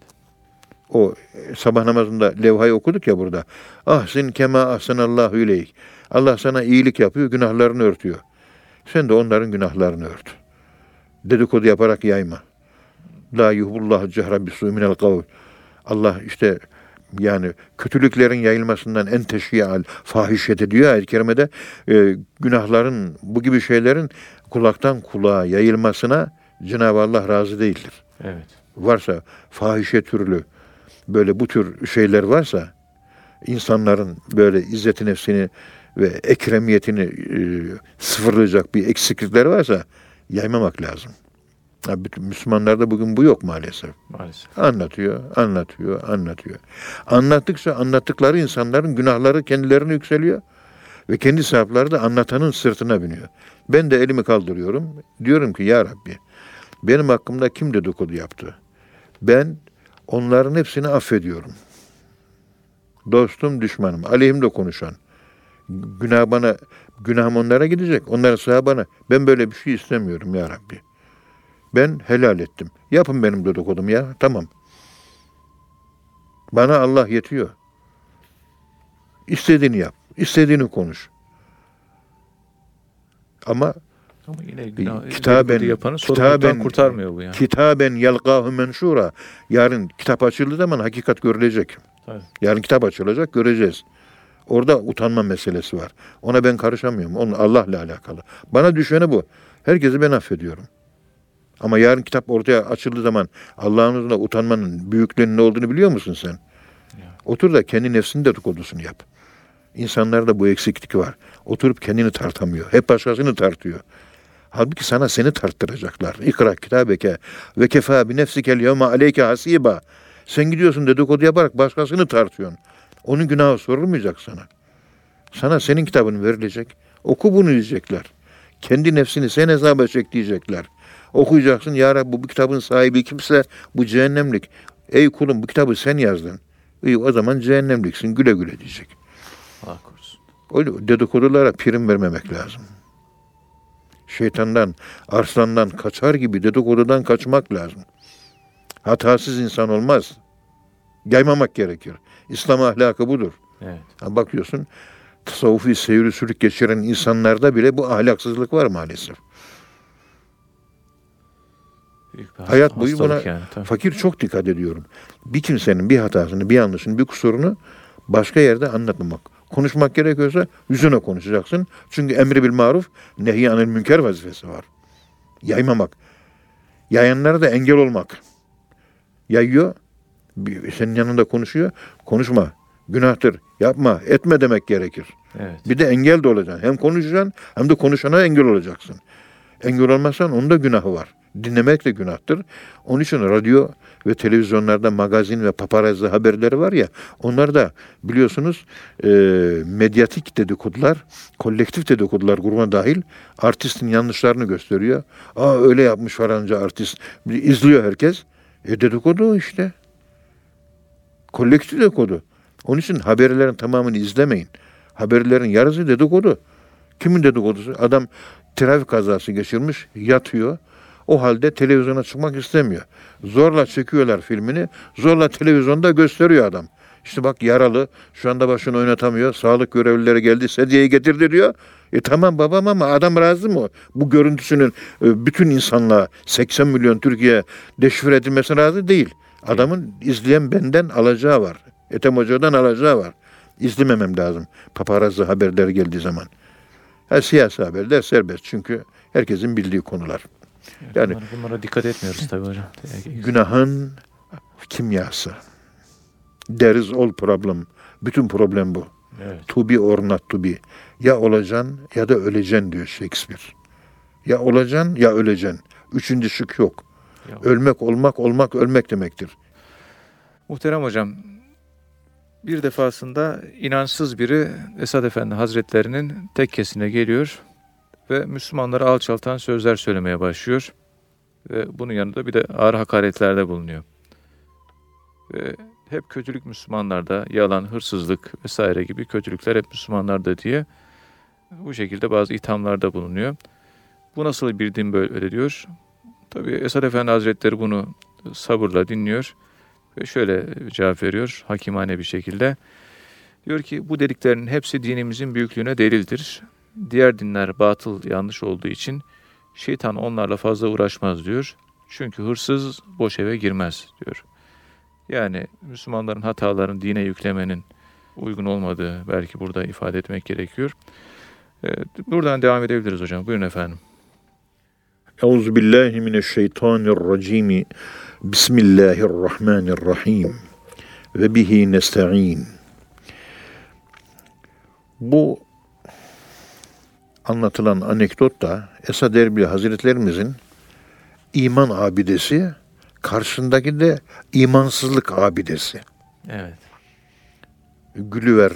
O e, sabah namazında levhayı okuduk ya burada. Ahsin kema ahsanallahu ileyk. Allah sana iyilik yapıyor, günahlarını örtüyor. Sen de onların günahlarını ört. Dedikodu yaparak yayma. La yuhbullahu cehra bisu minel kavl. Allah işte yani kötülüklerin yayılmasından en teşhiyal fahişete diyor ayet-i kerimede e, günahların bu gibi şeylerin kulaktan kulağa yayılmasına Cenab-ı Allah razı değildir. Evet. Varsa fahişe türlü böyle bu tür şeyler varsa insanların böyle izzet nefsini ve ekremiyetini e, sıfırlayacak bir eksiklikler varsa yaymamak lazım. Ya bütün Müslümanlarda bugün bu yok maalesef. Maalesef. Anlatıyor, anlatıyor, anlatıyor. Anlattıkça anlattıkları insanların günahları kendilerine yükseliyor ve kendi sahipleri de anlatanın sırtına biniyor. Ben de elimi kaldırıyorum. Diyorum ki ya Rabbi benim hakkımda kim dedikodu yaptı? Ben onların hepsini affediyorum. Dostum, düşmanım, aleyhimde konuşan. Günah bana, günahım onlara gidecek. Onların sahibi bana. Ben böyle bir şey istemiyorum ya Rabbi. Ben helal ettim. Yapın benim dedikodum ya. Tamam. Bana Allah yetiyor. İstediğini yap. istediğini konuş. Ama Ama yine günah, kitaben, yapanı kitaben, kurtarmıyor bu yani. kitaben yalgahu menşura. Yarın kitap açıldığı zaman hakikat görülecek. Tabii. Yarın kitap açılacak göreceğiz. Orada utanma meselesi var. Ona ben karışamıyorum. Onun Allah'la alakalı. Bana düşeni bu. Herkesi ben affediyorum. Ama yarın kitap ortaya açıldığı zaman Allah'ın huzurunda utanmanın büyüklüğünün ne olduğunu biliyor musun sen? Otur da kendi nefsinin dedikodusunu yap. İnsanlarda bu eksiklik var. Oturup kendini tartamıyor. Hep başkasını tartıyor. Halbuki sana seni tarttıracaklar. İkra kitabeke ve kefa bi nefsikel yevme aleyke hasiba. Sen gidiyorsun dedikodu yaparak başkasını tartıyorsun. Onun günahı sorulmayacak sana. Sana senin kitabın verilecek. Oku bunu diyecekler. Kendi nefsini sen hesaba çek diyecekler. Okuyacaksın. Ya Rabbi bu kitabın sahibi kimse bu cehennemlik. Ey kulum bu kitabı sen yazdın. İyi o zaman cehennemliksin güle güle diyecek. Allah korusun. Öyle dedikodulara prim vermemek lazım. Şeytandan, arslandan kaçar gibi dedikodudan kaçmak lazım. Hatasız insan olmaz. Yaymamak gerekir. İslam ahlakı budur. Evet. Ha, bakıyorsun tasavvufi seyri sürük geçiren insanlarda bile bu ahlaksızlık var maalesef. Hayat boyu buna yani, tabii. fakir çok dikkat ediyorum. Bir kimsenin bir hatasını, bir yanlışını, bir kusurunu başka yerde anlatmamak. Konuşmak gerekiyorsa yüzüne konuşacaksın. Çünkü emri bil maruf, nehy anil münker vazifesi var. Yaymamak. Yayanlara da engel olmak. Yayıyor, senin yanında konuşuyor. Konuşma, günahtır, yapma, etme demek gerekir. Evet. Bir de engel de olacaksın. Hem konuşacaksın hem de konuşana engel olacaksın. Engel olmazsan onun da günahı var. Dinlemek de günahtır. Onun için radyo ve televizyonlarda magazin ve paparazzi haberleri var ya onlar da biliyorsunuz e, medyatik dedikodular, kolektif dedikodular grubuna dahil artistin yanlışlarını gösteriyor. Aa öyle yapmış falanca artist. İzliyor herkes. E dedikodu işte. Kolektif dedikodu. Onun için haberlerin tamamını izlemeyin. Haberlerin yarısı dedikodu. Kimin dedikodusu? Adam trafik kazası geçirmiş, yatıyor. O halde televizyona çıkmak istemiyor. Zorla çekiyorlar filmini, zorla televizyonda gösteriyor adam. İşte bak yaralı, şu anda başını oynatamıyor, sağlık görevlileri geldi, sedyeyi getirdi diyor. E tamam babam ama adam razı mı? Bu görüntüsünün e, bütün insanlığa 80 milyon Türkiye deşifre edilmesine razı değil. Adamın izleyen benden alacağı var. Ethem Hoca'dan alacağı var. İzlememem lazım paparazzi haberleri geldiği zaman. Ha, siyasi haberler serbest çünkü herkesin bildiği konular. Yani Bunlara, bunlara dikkat etmiyoruz tabii hocam. günahın kimyası. There is all problem. Bütün problem bu. Evet. To be or not to be. Ya olacaksın ya da öleceksin diyor Shakespeare. Ya olacaksın ya öleceksin. Üçüncü şık yok. Ya. Ölmek olmak, olmak ölmek demektir. Muhterem hocam, bir defasında inançsız biri Esad Efendi Hazretlerinin tekkesine geliyor ve Müslümanları alçaltan sözler söylemeye başlıyor. Ve bunun yanında bir de ağır hakaretlerde bulunuyor. Ve hep kötülük Müslümanlarda, yalan, hırsızlık vesaire gibi kötülükler hep Müslümanlarda diye bu şekilde bazı ithamlarda bulunuyor. Bu nasıl bir din böyle diyor. Tabi Esad Efendi Hazretleri bunu sabırla dinliyor Ve şöyle cevap veriyor hakimane bir şekilde. Diyor ki bu dediklerinin hepsi dinimizin büyüklüğüne delildir. Diğer dinler batıl yanlış olduğu için şeytan onlarla fazla uğraşmaz diyor. Çünkü hırsız boş eve girmez diyor. Yani Müslümanların hatalarını dine yüklemenin uygun olmadığı belki burada ifade etmek gerekiyor. Evet, buradan devam edebiliriz hocam. Buyurun efendim. Euzu billahi mineşşeytanirracim. Bismillahirrahmanirrahim. Ve bihi nesta'in. Bu anlatılan anekdot da Esad Erbil Hazretlerimizin iman abidesi, karşısındaki de imansızlık abidesi. Evet. Gülüver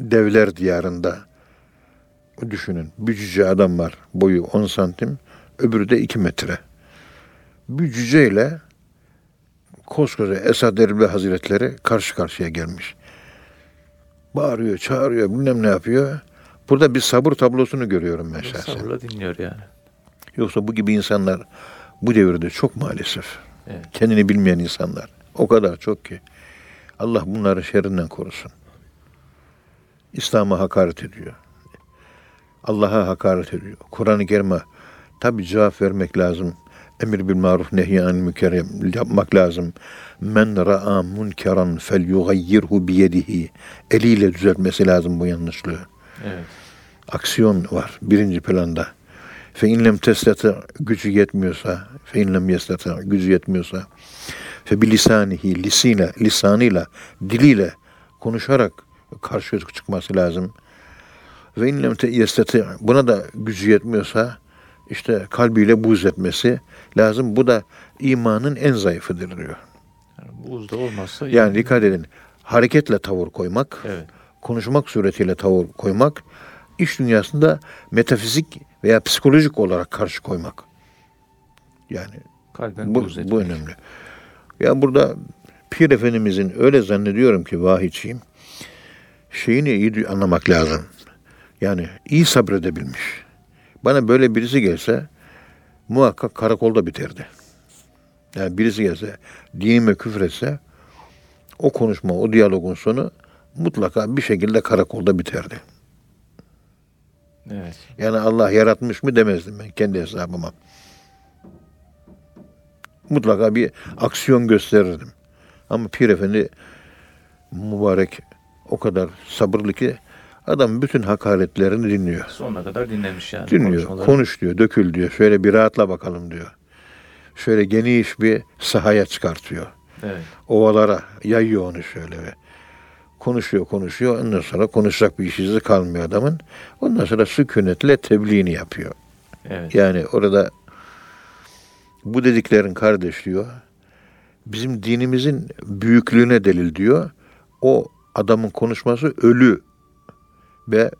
devler diyarında düşünün. Bir cüce adam var. Boyu 10 santim. Öbürü de 2 metre. Bir cüceyle koskoca Esad Erbil Hazretleri karşı karşıya gelmiş. Bağırıyor, çağırıyor, bilmem ne yapıyor. Burada bir sabır tablosunu görüyorum ben şahsen. Sabırla dinliyor yani. Yoksa bu gibi insanlar bu devirde çok maalesef. Evet. Kendini bilmeyen insanlar. O kadar çok ki. Allah bunları şerrinden korusun. İslam'a hakaret ediyor. Allah'a hakaret ediyor. Kur'an-ı Kerim'e tabi cevap vermek lazım. Emir bil maruf nehyan mükerrem yapmak lazım. Men ra'a munkeran fel yugayyirhu biyedihi. Eliyle düzeltmesi lazım bu yanlışlığı. Evet. Aksiyon var birinci planda. Fe inlem teslete gücü yetmiyorsa, fe inlem yeslete gücü yetmiyorsa, fe bilisanihi lisine, lisanıyla, diliyle konuşarak karşı çıkması lazım. Ve inlem te buna da gücü yetmiyorsa işte kalbiyle buz etmesi lazım. Bu da imanın en zayıfıdır diyor. Yani bu uzda olmazsa Yani dikkat edin. Hareketle tavır koymak, Evet. konuşmak suretiyle tavır koymak, iş dünyasında metafizik veya psikolojik olarak karşı koymak. Yani Kalben bu, bu önemli. Ya burada Pir Efendimizin öyle zannediyorum ki vahiyçiyim. Şeyini iyi anlamak lazım. Yani iyi sabredebilmiş. Bana böyle birisi gelse muhakkak karakolda biterdi. Yani birisi gelse dinime küfretse o konuşma, o diyalogun sonu mutlaka bir şekilde karakolda biterdi. Evet. Yani Allah yaratmış mı demezdim ben kendi hesabıma. Mutlaka bir aksiyon gösterirdim. Ama Pir Efendi mübarek o kadar sabırlı ki adam bütün hakaretlerini dinliyor. Sonuna kadar dinlemiş yani. Dinliyor. Konuş diyor, dökül diyor. Şöyle bir rahatla bakalım diyor. Şöyle geniş bir sahaya çıkartıyor. Evet. Ovalara yayıyor onu şöyle ve konuşuyor konuşuyor. Ondan sonra konuşacak bir işi kalmıyor adamın. Ondan sonra sükunetle tebliğini yapıyor. Evet. Yani orada bu dediklerin kardeş diyor. Bizim dinimizin büyüklüğüne delil diyor. O adamın konuşması ölü ve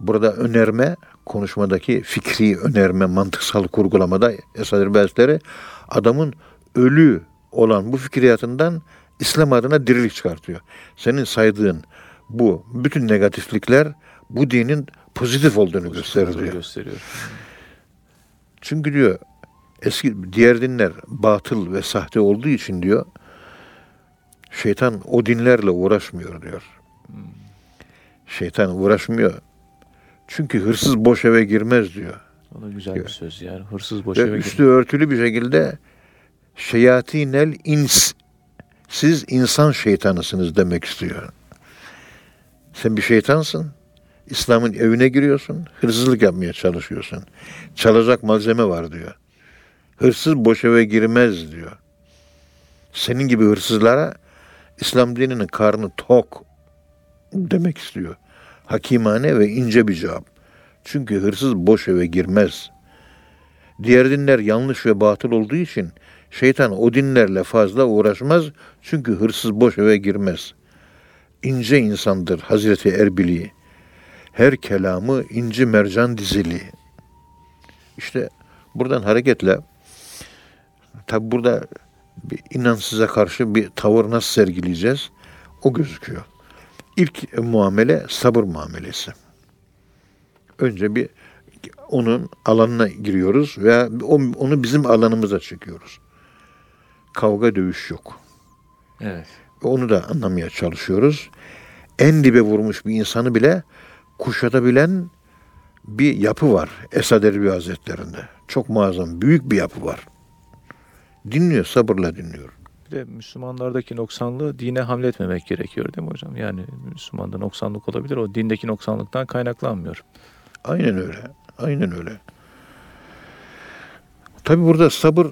burada önerme konuşmadaki fikri önerme mantıksal kurgulamada Esad Erbezleri adamın ölü olan bu fikriyatından İslam adına dirilik çıkartıyor. Senin saydığın bu bütün negatiflikler bu dinin pozitif olduğunu gösterir diyor. gösteriyor. Çünkü diyor eski diğer dinler batıl ve sahte olduğu için diyor şeytan o dinlerle uğraşmıyor diyor. Şeytan uğraşmıyor. Çünkü hırsız boş eve girmez diyor. O da güzel bir Evet. söz yani. Hırsız boş Ve eve üstü girmiyor. örtülü bir şekilde şeyatinel ins siz insan şeytanısınız demek istiyor. Sen bir şeytansın. İslam'ın evine giriyorsun. Hırsızlık yapmaya çalışıyorsun. Çalacak malzeme var diyor. Hırsız boş eve girmez diyor. Senin gibi hırsızlara İslam dininin karnı tok demek istiyor. Hakimane ve ince bir cevap. Çünkü hırsız boş eve girmez. Diğer dinler yanlış ve batıl olduğu için şeytan o dinlerle fazla uğraşmaz. Çünkü hırsız boş eve girmez. İnce insandır Hazreti Erbili. Her kelamı inci mercan dizili. İşte buradan hareketle tabi burada bir inansıza karşı bir tavır nasıl sergileyeceğiz? O gözüküyor. İlk muamele sabır muamelesi. Önce bir onun alanına giriyoruz veya o- onu bizim alanımıza çekiyoruz. Kavga dövüş yok. Evet. Onu da anlamaya çalışıyoruz. En dibe vurmuş bir insanı bile kuşatabilen bir yapı var Esad Erbil Hazretleri'nde. Çok muazzam, büyük bir yapı var. Dinliyor, sabırla dinliyor. De Müslümanlardaki noksanlığı dine hamletmemek gerekiyor değil mi hocam? Yani Müslümanda noksanlık olabilir. O dindeki noksanlıktan kaynaklanmıyor. Aynen öyle. Aynen öyle. Tabi burada sabır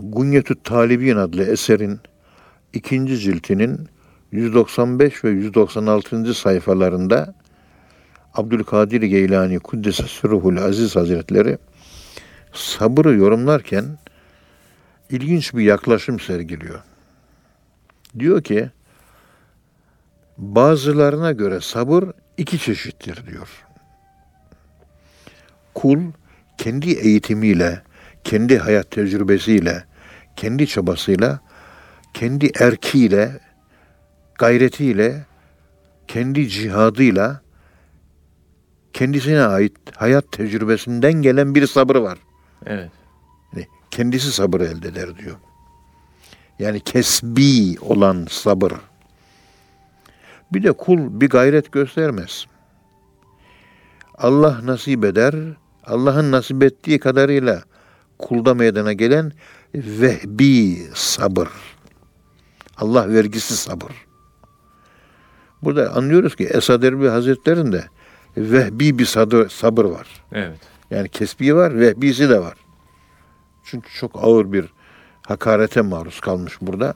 Gunyetü Talibin adlı eserin ikinci ciltinin 195 ve 196. sayfalarında Abdülkadir Geylani Kuddese Sürruhul Aziz Hazretleri sabırı yorumlarken ilginç bir yaklaşım sergiliyor. Diyor ki bazılarına göre sabır iki çeşittir diyor. Kul kendi eğitimiyle, kendi hayat tecrübesiyle, kendi çabasıyla, kendi erkiyle, gayretiyle, kendi cihadıyla kendisine ait hayat tecrübesinden gelen bir sabrı var. Evet. Kendisi sabır elde eder diyor. Yani kesbi olan sabır. Bir de kul bir gayret göstermez. Allah nasip eder, Allah'ın nasip ettiği kadarıyla kulda meydana gelen vehbi sabır. Allah vergisi sabır. Burada anlıyoruz ki Esad Erbil Hazretleri'nde vehbi bir sabır, sabır var. Evet. Yani kesbi var, vehbisi de var. Çünkü çok ağır bir hakarete maruz kalmış burada.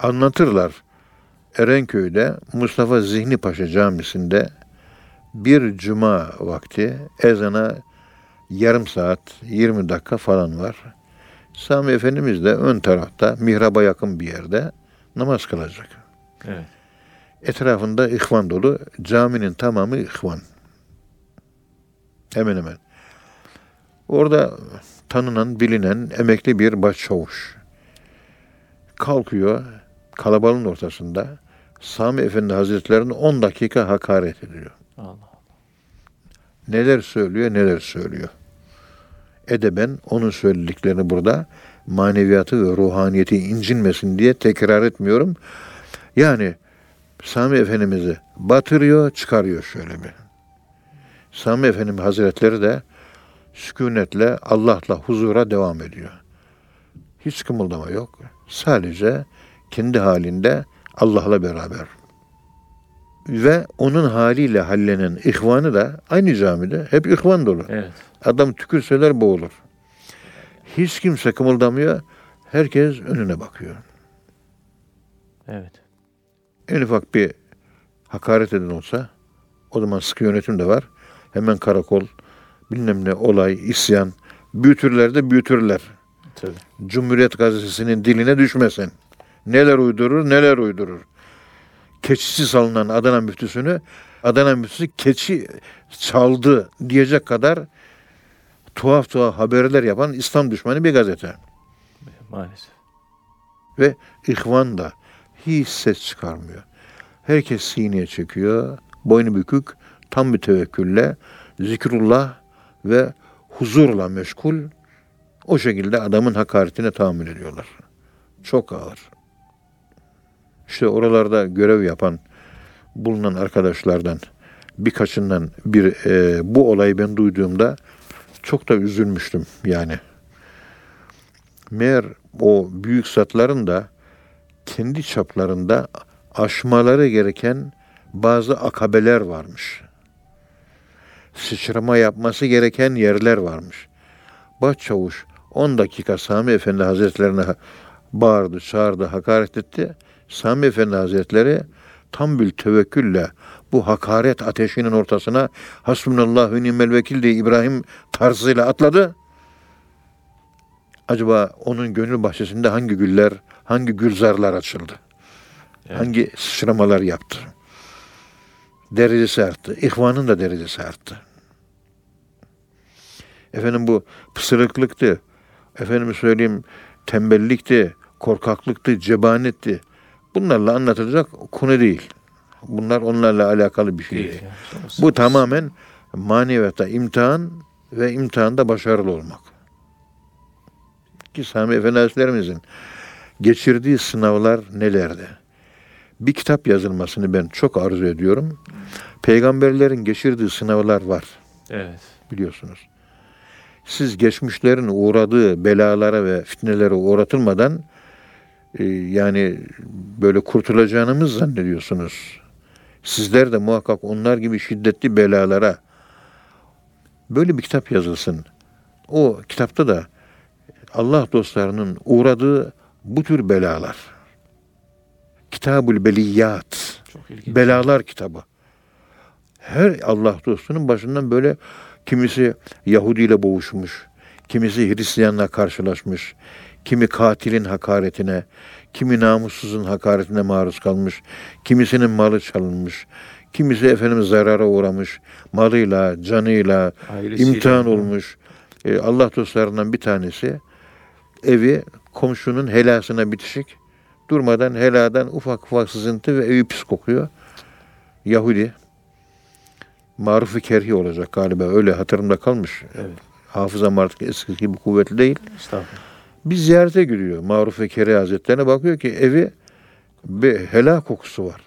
Anlatırlar. Erenköy'de Mustafa Zihni Paşa Camisi'nde bir cuma vakti ezana yarım saat 20 dakika falan var. Sami Efendimiz de ön tarafta mihraba yakın bir yerde namaz kılacak. Evet. Etrafında ihvan dolu. Caminin tamamı ihvan. Hemen hemen. Orada tanınan, bilinen emekli bir başçavuş. Kalkıyor kalabalığın ortasında Sami Efendi Hazretleri'ne 10 dakika hakaret ediyor. Allah. Neler söylüyor, neler söylüyor. Edeben onun söylediklerini burada maneviyatı ve ruhaniyeti incinmesin diye tekrar etmiyorum. Yani Sami Efendimiz'i batırıyor, çıkarıyor şöyle bir. Sami Efendimiz Hazretleri de sükunetle Allah'la huzura devam ediyor. Hiç kımıldama yok. Sadece kendi halinde Allah'la beraber. Ve onun haliyle hallenen ihvanı da aynı camide hep ihvan dolu. Evet. Adam tükürseler boğulur. Hiç kimse kımıldamıyor. Herkes önüne bakıyor. Evet. En ufak bir hakaret eden olsa o zaman sıkı yönetim de var. Hemen karakol, bilmem ne olay, isyan. Büyütürler de büyütürler. Tabii. Cumhuriyet gazetesinin diline düşmesin. Neler uydurur, neler uydurur. Keçisi salınan Adana müftüsünü Adana müftüsü keçi çaldı diyecek kadar tuhaf tuhaf haberler yapan İslam düşmanı bir gazete. Maalesef. Ve ihvan da hiç ses çıkarmıyor. Herkes sineye çekiyor. Boynu bükük, tam bir tevekkülle, zikrullah ve huzurla meşgul. O şekilde adamın hakaretine tahammül ediyorlar. Çok ağır. İşte oralarda görev yapan, bulunan arkadaşlardan birkaçından bir e, bu olayı ben duyduğumda çok da üzülmüştüm yani. Meğer o büyük zatların da kendi çaplarında aşmaları gereken bazı akabeler varmış. Sıçrama yapması gereken yerler varmış. Başçavuş 10 dakika Sami Efendi Hazretlerine bağırdı, çağırdı, hakaret etti. Sami Efendi Hazretleri tam bir tevekkülle bu hakaret ateşinin ortasına Hasbunallah ve nimel vekil diye İbrahim tarzıyla atladı. Acaba onun gönül bahçesinde hangi güller, hangi gülzarlar açıldı? Evet. Hangi sıçramalar yaptı? Derecesi arttı. İhvanın da derecesi arttı. Efendim bu pısırıklıktı. Efendim söyleyeyim tembellikti, korkaklıktı, cebanetti. Bunlarla anlatılacak konu değil. Bunlar onlarla alakalı bir şey değil. Değil. yani. Bu tamamen maneviyatta imtihan ve imtihanda başarılı olmak. ki Sami Efendi Hazretlerimizin geçirdiği sınavlar nelerdi? Bir kitap yazılmasını ben çok arzu ediyorum. Peygamberlerin geçirdiği sınavlar var Evet. biliyorsunuz. Siz geçmişlerin uğradığı belalara ve fitnelere uğratılmadan e, yani böyle kurtulacağınızı zannediyorsunuz. Sizler de muhakkak onlar gibi şiddetli belalara böyle bir kitap yazılsın. O kitapta da Allah dostlarının uğradığı bu tür belalar. Kitabul Beliyat. Belalar kitabı. Her Allah dostunun başından böyle kimisi Yahudi ile boğuşmuş, kimisi Hristiyanla karşılaşmış, kimi katilin hakaretine, kimi namussuzun hakaretine maruz kalmış, kimisinin malı çalınmış, kimisi efendim zarara uğramış, malıyla, canıyla Ailesiyle. imtihan olmuş. E, Allah dostlarından bir tanesi evi komşunun helasına bitişik. Durmadan heladan ufak ufak sızıntı ve evi pis kokuyor. Yahudi. Maruf-i kerhi olacak galiba. Öyle hatırımda kalmış. Evet. Hafızam artık eskisi gibi kuvvetli değil. Estağfurullah. Bir ziyarete gidiyor Maruf-i Kerhi Hazretlerine. Bakıyor ki evi bir helal kokusu var.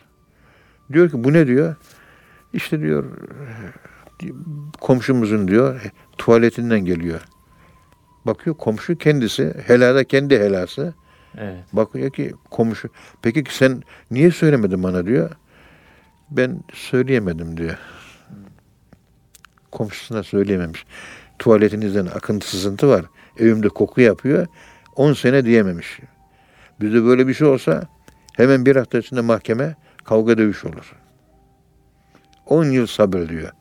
Diyor ki bu ne diyor? İşte diyor komşumuzun diyor tuvaletinden geliyor. Bakıyor komşu kendisi helada kendi helası. Evet. Bakıyor ki komşu. Peki ki sen niye söylemedin bana diyor. Ben söyleyemedim diyor. Komşusuna söyleyememiş. Tuvaletinizden akıntı sızıntı var. Evimde koku yapıyor. 10 sene diyememiş. Bizde böyle bir şey olsa hemen bir hafta içinde mahkeme kavga dövüş olur. 10 yıl sabır diyor.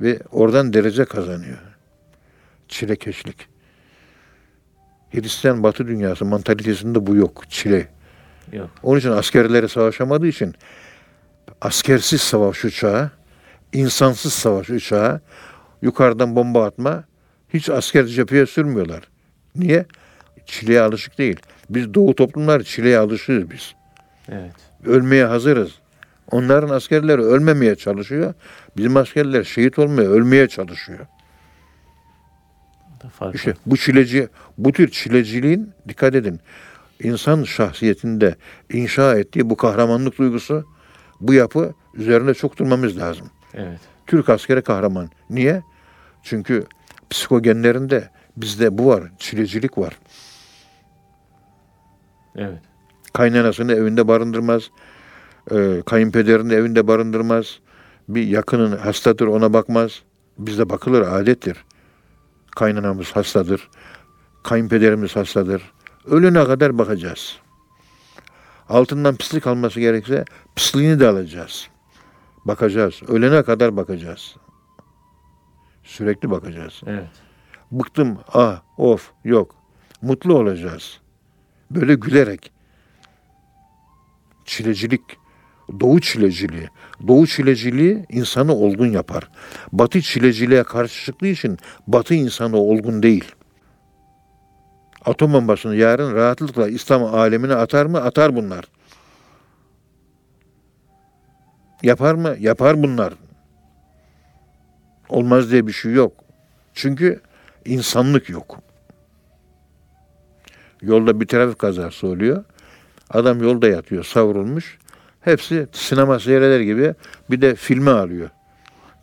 Ve oradan derece kazanıyor. Çilekeşlik. Hristiyan Batı dünyası mantalitesinde bu yok. Çile. Yok. Onun için askerleri savaşamadığı için askersiz savaş uçağı, insansız savaş uçağı, yukarıdan bomba atma hiç asker cepheye sürmüyorlar. Niye? Çileye alışık değil. Biz doğu toplumlar çileye alışığız biz. Evet. Ölmeye hazırız. Onların askerleri ölmemeye çalışıyor. Bizim askerler şehit olmaya, ölmeye çalışıyor. Da fark İşte bu çileci, bu tür çileciliğin dikkat edin. insan şahsiyetinde inşa ettiği bu kahramanlık duygusu, bu yapı üzerine çok durmamız lazım. Evet. Türk askeri kahraman. Niye? Çünkü psikogenlerinde bizde bu var, çilecilik var. Evet. Kaynanasını evinde barındırmaz, e, kayınpederini evinde barındırmaz, bir yakının hastadır ona bakmaz. Bizde bakılır, adettir. Kaynanamız hastadır, kayınpederimiz hastadır. Ölene kadar bakacağız. Altından pislik alması gerekse pisliğini de alacağız. Bakacağız. Ölene kadar bakacağız. Sürekli bakacağız. Evet. Bıktım, ah, of, yok. Mutlu olacağız. Böyle gülerek. Çilecilik, doğu çileciliği. Doğu çileciliği insanı olgun yapar. Batı çileciliğe karşı çıktığı için batı insanı olgun değil. Atom bombasını yarın rahatlıkla İslam alemine atar mı? Atar bunlar. Yapar mı? Yapar bunlar. Olmaz diye bir şey yok. Çünkü insanlık yok. Yolda bir trafik kazası oluyor. Adam yolda yatıyor, savrulmuş. Hepsi sinema seyreder gibi bir de filme alıyor.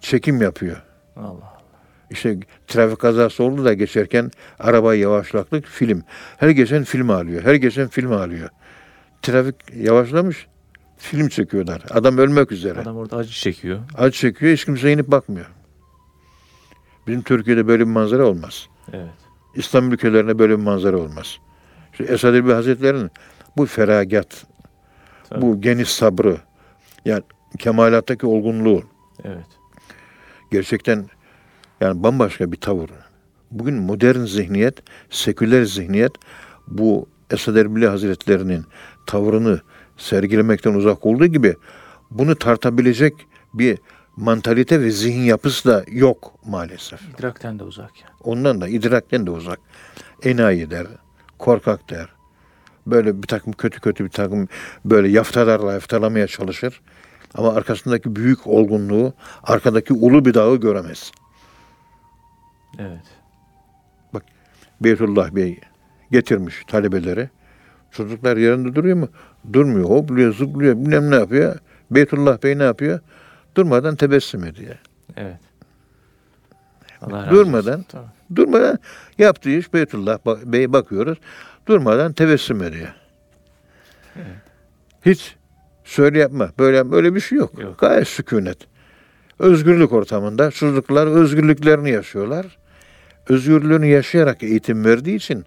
Çekim yapıyor. Allah Allah. İşte trafik kazası oldu da geçerken arabayı yavaşlattık film. Her geçen film alıyor. Her geçen film alıyor. Trafik yavaşlamış. Film çekiyorlar. Adam ölmek üzere. Adam orada acı çekiyor. Acı çekiyor. Hiç kimse inip bakmıyor. Bizim Türkiye'de böyle bir manzara olmaz. Evet. İslam ülkelerinde böyle bir manzara olmaz. İşte Esad Erbil Hazretleri'nin bu feragat, Tabii. bu geniş sabrı, yani kemalattaki olgunluğu Evet. gerçekten yani bambaşka bir tavır. Bugün modern zihniyet, seküler zihniyet bu Esad Erbil Hazretleri'nin tavrını sergilemekten uzak olduğu gibi bunu tartabilecek bir mantalite ve zihin yapısı da yok maalesef. İdrakten de uzak yani. Ondan da idrakten de uzak. Enayi der, korkak der. Böyle bir takım kötü kötü bir takım böyle yaftalarla yaftalamaya çalışır. Ama arkasındaki büyük olgunluğu, arkadaki ulu bir dağı göremez. Evet. Beytullah Bey getirmiş talebeleri. Çocuklar yerinde duruyor mu? Durmuyor. Hopluyor, zıplıyor, bilmem ne yapıyor. Beytullah Bey ne yapıyor? Durmadan tebessüm ediyor. Evet. Allah Durmadan. Durmadan yaptığı iş Beytullah Bey bakıyoruz. Durmadan tebessüm ediyor. Hiç söyle yapma, böyle yapma, öyle bir şey yok. Yok. Gayet sükunet. Özgürlük ortamında çocuklar özgürlüklerini yaşıyorlar. Özgürlüğünü yaşayarak eğitim verdiği için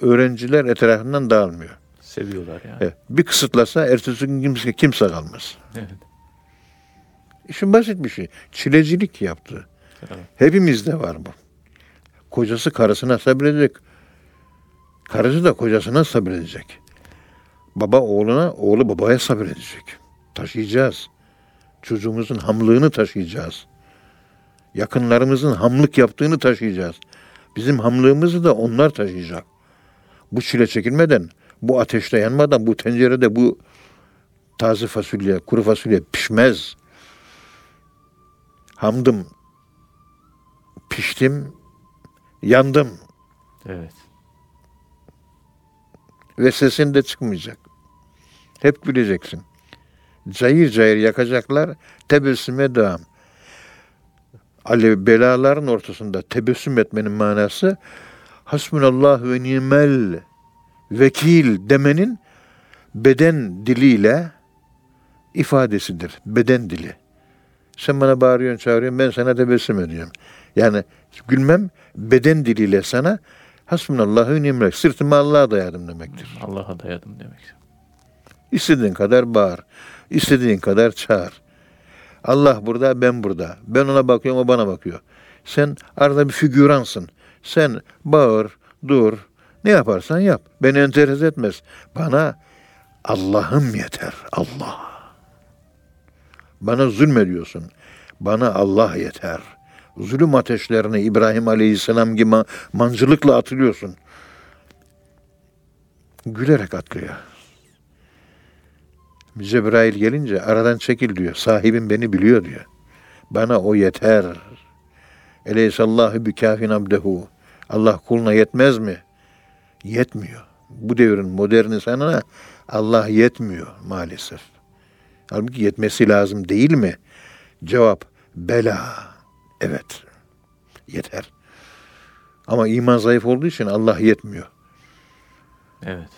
öğrenciler etrafından dağılmıyor. Seviyorlar yani. Evet, Bir kısıtlasa ertesi gün kimse, kimse kalmaz. Evet. İşin basit bir şey. Çilecilik yaptı. Tamam. Hepimizde var bu. Kocası karısına sabredecek. Karısı da kocasına sabredecek. Baba oğluna, oğlu babaya sabredecek. Taşıyacağız. Çocuğumuzun hamlığını taşıyacağız. Yakınlarımızın hamlık yaptığını taşıyacağız. Bizim hamlığımızı da onlar taşıyacak. Bu çile çekilmeden, bu ateşte yanmadan, bu tencerede bu taze fasulye, kuru fasulye pişmez. Hamdım, piştim, yandım Evet. Ve sesin de çıkmayacak. Hep güleceksin. Cayır cayır yakacaklar, tebessüme devam. Alev belaların ortasında tebessüm etmenin manası hasbunallah ve nimel vekil demenin beden diliyle ifadesidir. Beden dili. Sen bana bağırıyorsun, çağırıyorsun, ben sana tebessüm ediyorum. Yani gülmem beden diliyle sana hasbunallah ve nimel sırtımı Allah'a dayadım demektir. Allah'a dayadım demek. İstediğin kadar bağır. istediğin kadar çağır. Allah burada, ben burada. Ben ona bakıyorum, o bana bakıyor. Sen arada bir figüransın. Sen bağır, dur, ne yaparsan yap. Beni enteres etmez. Bana Allah'ım yeter. Allah. Bana zulmediyorsun. Bana Allah yeter. Zulüm ateşlerine İbrahim Aleyhisselam gibi ma- mancılıkla atılıyorsun. Gülerek atlıyor. Cebrail gelince aradan çekil diyor. Sahibim beni biliyor diyor. Bana o yeter. Eleysallahu bükafin abdehu. Allah kuluna yetmez mi? Yetmiyor. Bu devrin modern insanına Allah yetmiyor maalesef. Halbuki yetmesi lazım değil mi? Cevap bela. Evet. Yeter. Ama iman zayıf olduğu için Allah yetmiyor. Evet.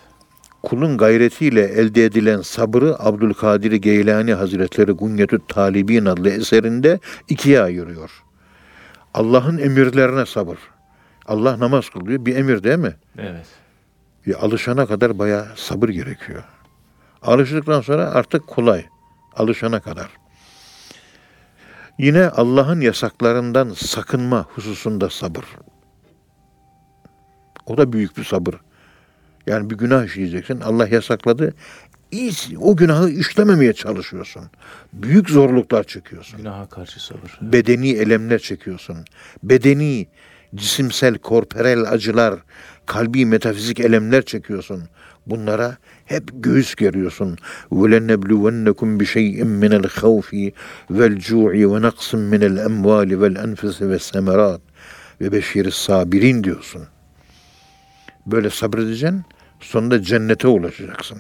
kulun gayretiyle elde edilen sabrı Abdülkadir Geylani Hazretleri Gunyetü Talibin adlı eserinde ikiye ayırıyor. Allah'ın emirlerine sabır. Allah namaz kılıyor. Bir emir değil mi? Evet. Ya alışana kadar bayağı sabır gerekiyor. Alıştıktan sonra artık kolay. Alışana kadar. Yine Allah'ın yasaklarından sakınma hususunda sabır. O da büyük bir sabır. Yani bir günah işleyeceksin. Allah yasakladı. O günahı işlememeye çalışıyorsun. Büyük zorluklar çekiyorsun Günaha karşı sabır. bedeni elemler çekiyorsun. Bedeni, cisimsel, korporel acılar, kalbi metafizik elemler çekiyorsun. Bunlara hep göğüs geriyorsun. وَلَنَّبْلُوَنَّكُمْ بِشَيْءٍ مِنَ الْخَوْفِ وَالْجُوعِ وَنَقْصٍ مِنَ الْاَمْوَالِ وَالْاَنْفُسِ وَالسَّمَرَاتِ ve beşiri sabirin diyorsun. Böyle sabredeceksin, sonunda cennete ulaşacaksın.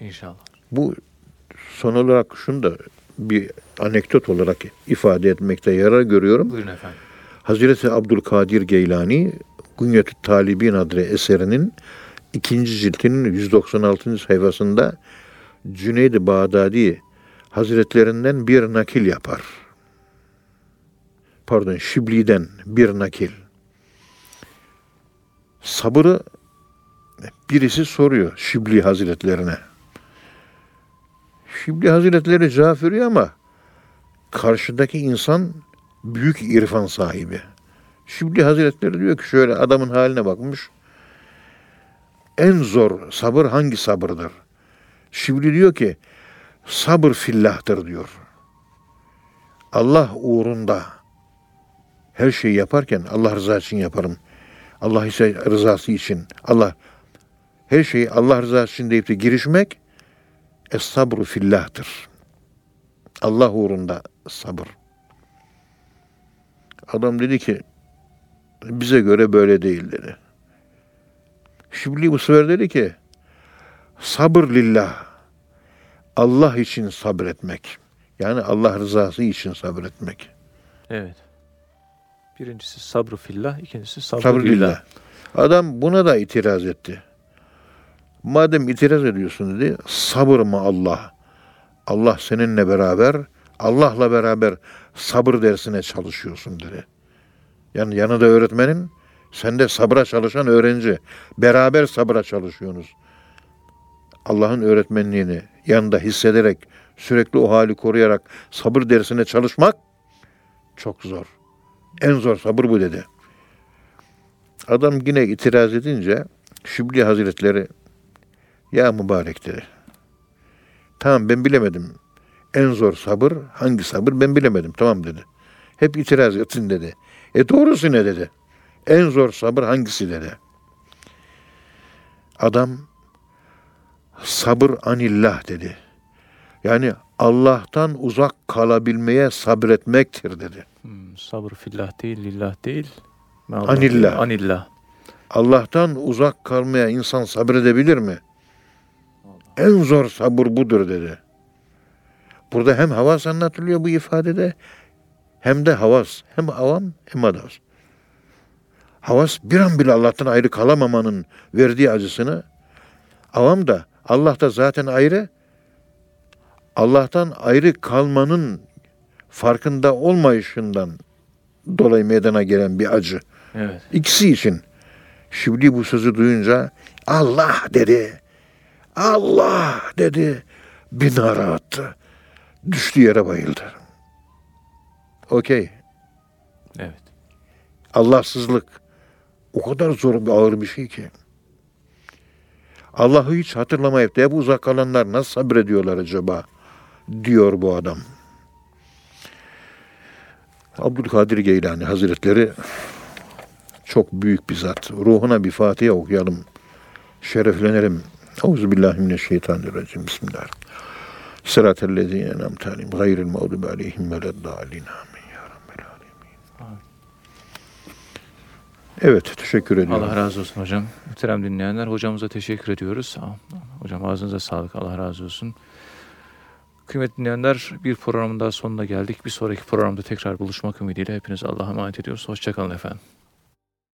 İnşallah. Bu son olarak şunu da bir anekdot olarak ifade etmekte yarar görüyorum. Buyurun efendim. Hazreti Abdülkadir Geylani Günyetü Talibin adlı eserinin ikinci ciltinin 196. sayfasında Cüneyd-i Bağdadi Hazretlerinden bir nakil yapar. Pardon, Şibli'den bir nakil. Sabırı birisi soruyor Şibli Hazretlerine. Şibli Hazretleri cevap veriyor ama karşıdaki insan büyük irfan sahibi. Şibli Hazretleri diyor ki şöyle adamın haline bakmış. En zor sabır hangi sabırdır? Şibli diyor ki sabır fillahtır diyor. Allah uğrunda her şeyi yaparken Allah rızası için yaparım. Allah ise rızası için. Allah her şeyi Allah rızası için deyip de girişmek es sabru fillahtır. Allah uğrunda sabır. Adam dedi ki bize göre böyle değil dedi. Şibli bu sefer dedi ki sabır lillah Allah için sabretmek. Yani Allah rızası için sabretmek. Evet. Birincisi sabrı fillah, ikincisi sabrı, Sabır billah. lillah. Adam buna da itiraz etti. Madem itiraz ediyorsun dedi, sabır mı Allah? Allah seninle beraber, Allah'la beraber sabır dersine çalışıyorsun dedi. Yani yanında öğretmenin, sen de sabra çalışan öğrenci. Beraber sabra çalışıyorsunuz. Allah'ın öğretmenliğini yanında hissederek, sürekli o hali koruyarak sabır dersine çalışmak çok zor. En zor sabır bu dedi. Adam yine itiraz edince Şibli Hazretleri ya mübarek dedi. Tamam ben bilemedim. En zor sabır hangi sabır ben bilemedim. Tamam dedi. Hep itiraz etsin dedi. E doğrusu ne dedi. En zor sabır hangisi dedi. Adam sabır anillah dedi. Yani Allah'tan uzak kalabilmeye sabretmektir dedi. Hmm, sabır fillah değil, lillah değil. Allah Anillah. değil, Anillah. Allah'tan uzak kalmaya insan sabredebilir mi? En zor sabır budur dedi. Burada hem havas anlatılıyor bu ifadede hem de havas. Hem avam hem adas. Havas bir an bile Allah'tan ayrı kalamamanın verdiği acısını avam da Allah'ta zaten ayrı Allah'tan ayrı kalmanın farkında olmayışından dolayı meydana gelen bir acı. Evet. İkisi için. Şibli bu sözü duyunca Allah dedi. Allah dedi. Bir nara attı. Düştü yere bayıldı. Okey. Evet. Allahsızlık o kadar zor bir ağır bir şey ki. Allah'ı hiç hatırlamayıp da hep uzak kalanlar nasıl sabrediyorlar acaba? Diyor bu adam. Abdülkadir Geylani Hazretleri çok büyük bir zat. Ruhuna bir Fatiha okuyalım. Şereflenelim. Euzubillahimineşşeytanirracim. Bismillah. Sıratellezine en'amte aleyhim gayril mağdubi aleyhim veleddâlin. Amin Evet, teşekkür ediyorum. Allah razı olsun hocam. Muhterem dinleyenler hocamıza teşekkür ediyoruz. Hocam ağzınıza sağlık. Allah razı olsun. Kıymetli dinleyenler bir programın daha sonuna geldik. Bir sonraki programda tekrar buluşmak ümidiyle hepiniz Allah'a emanet ediyoruz. Hoşçakalın efendim.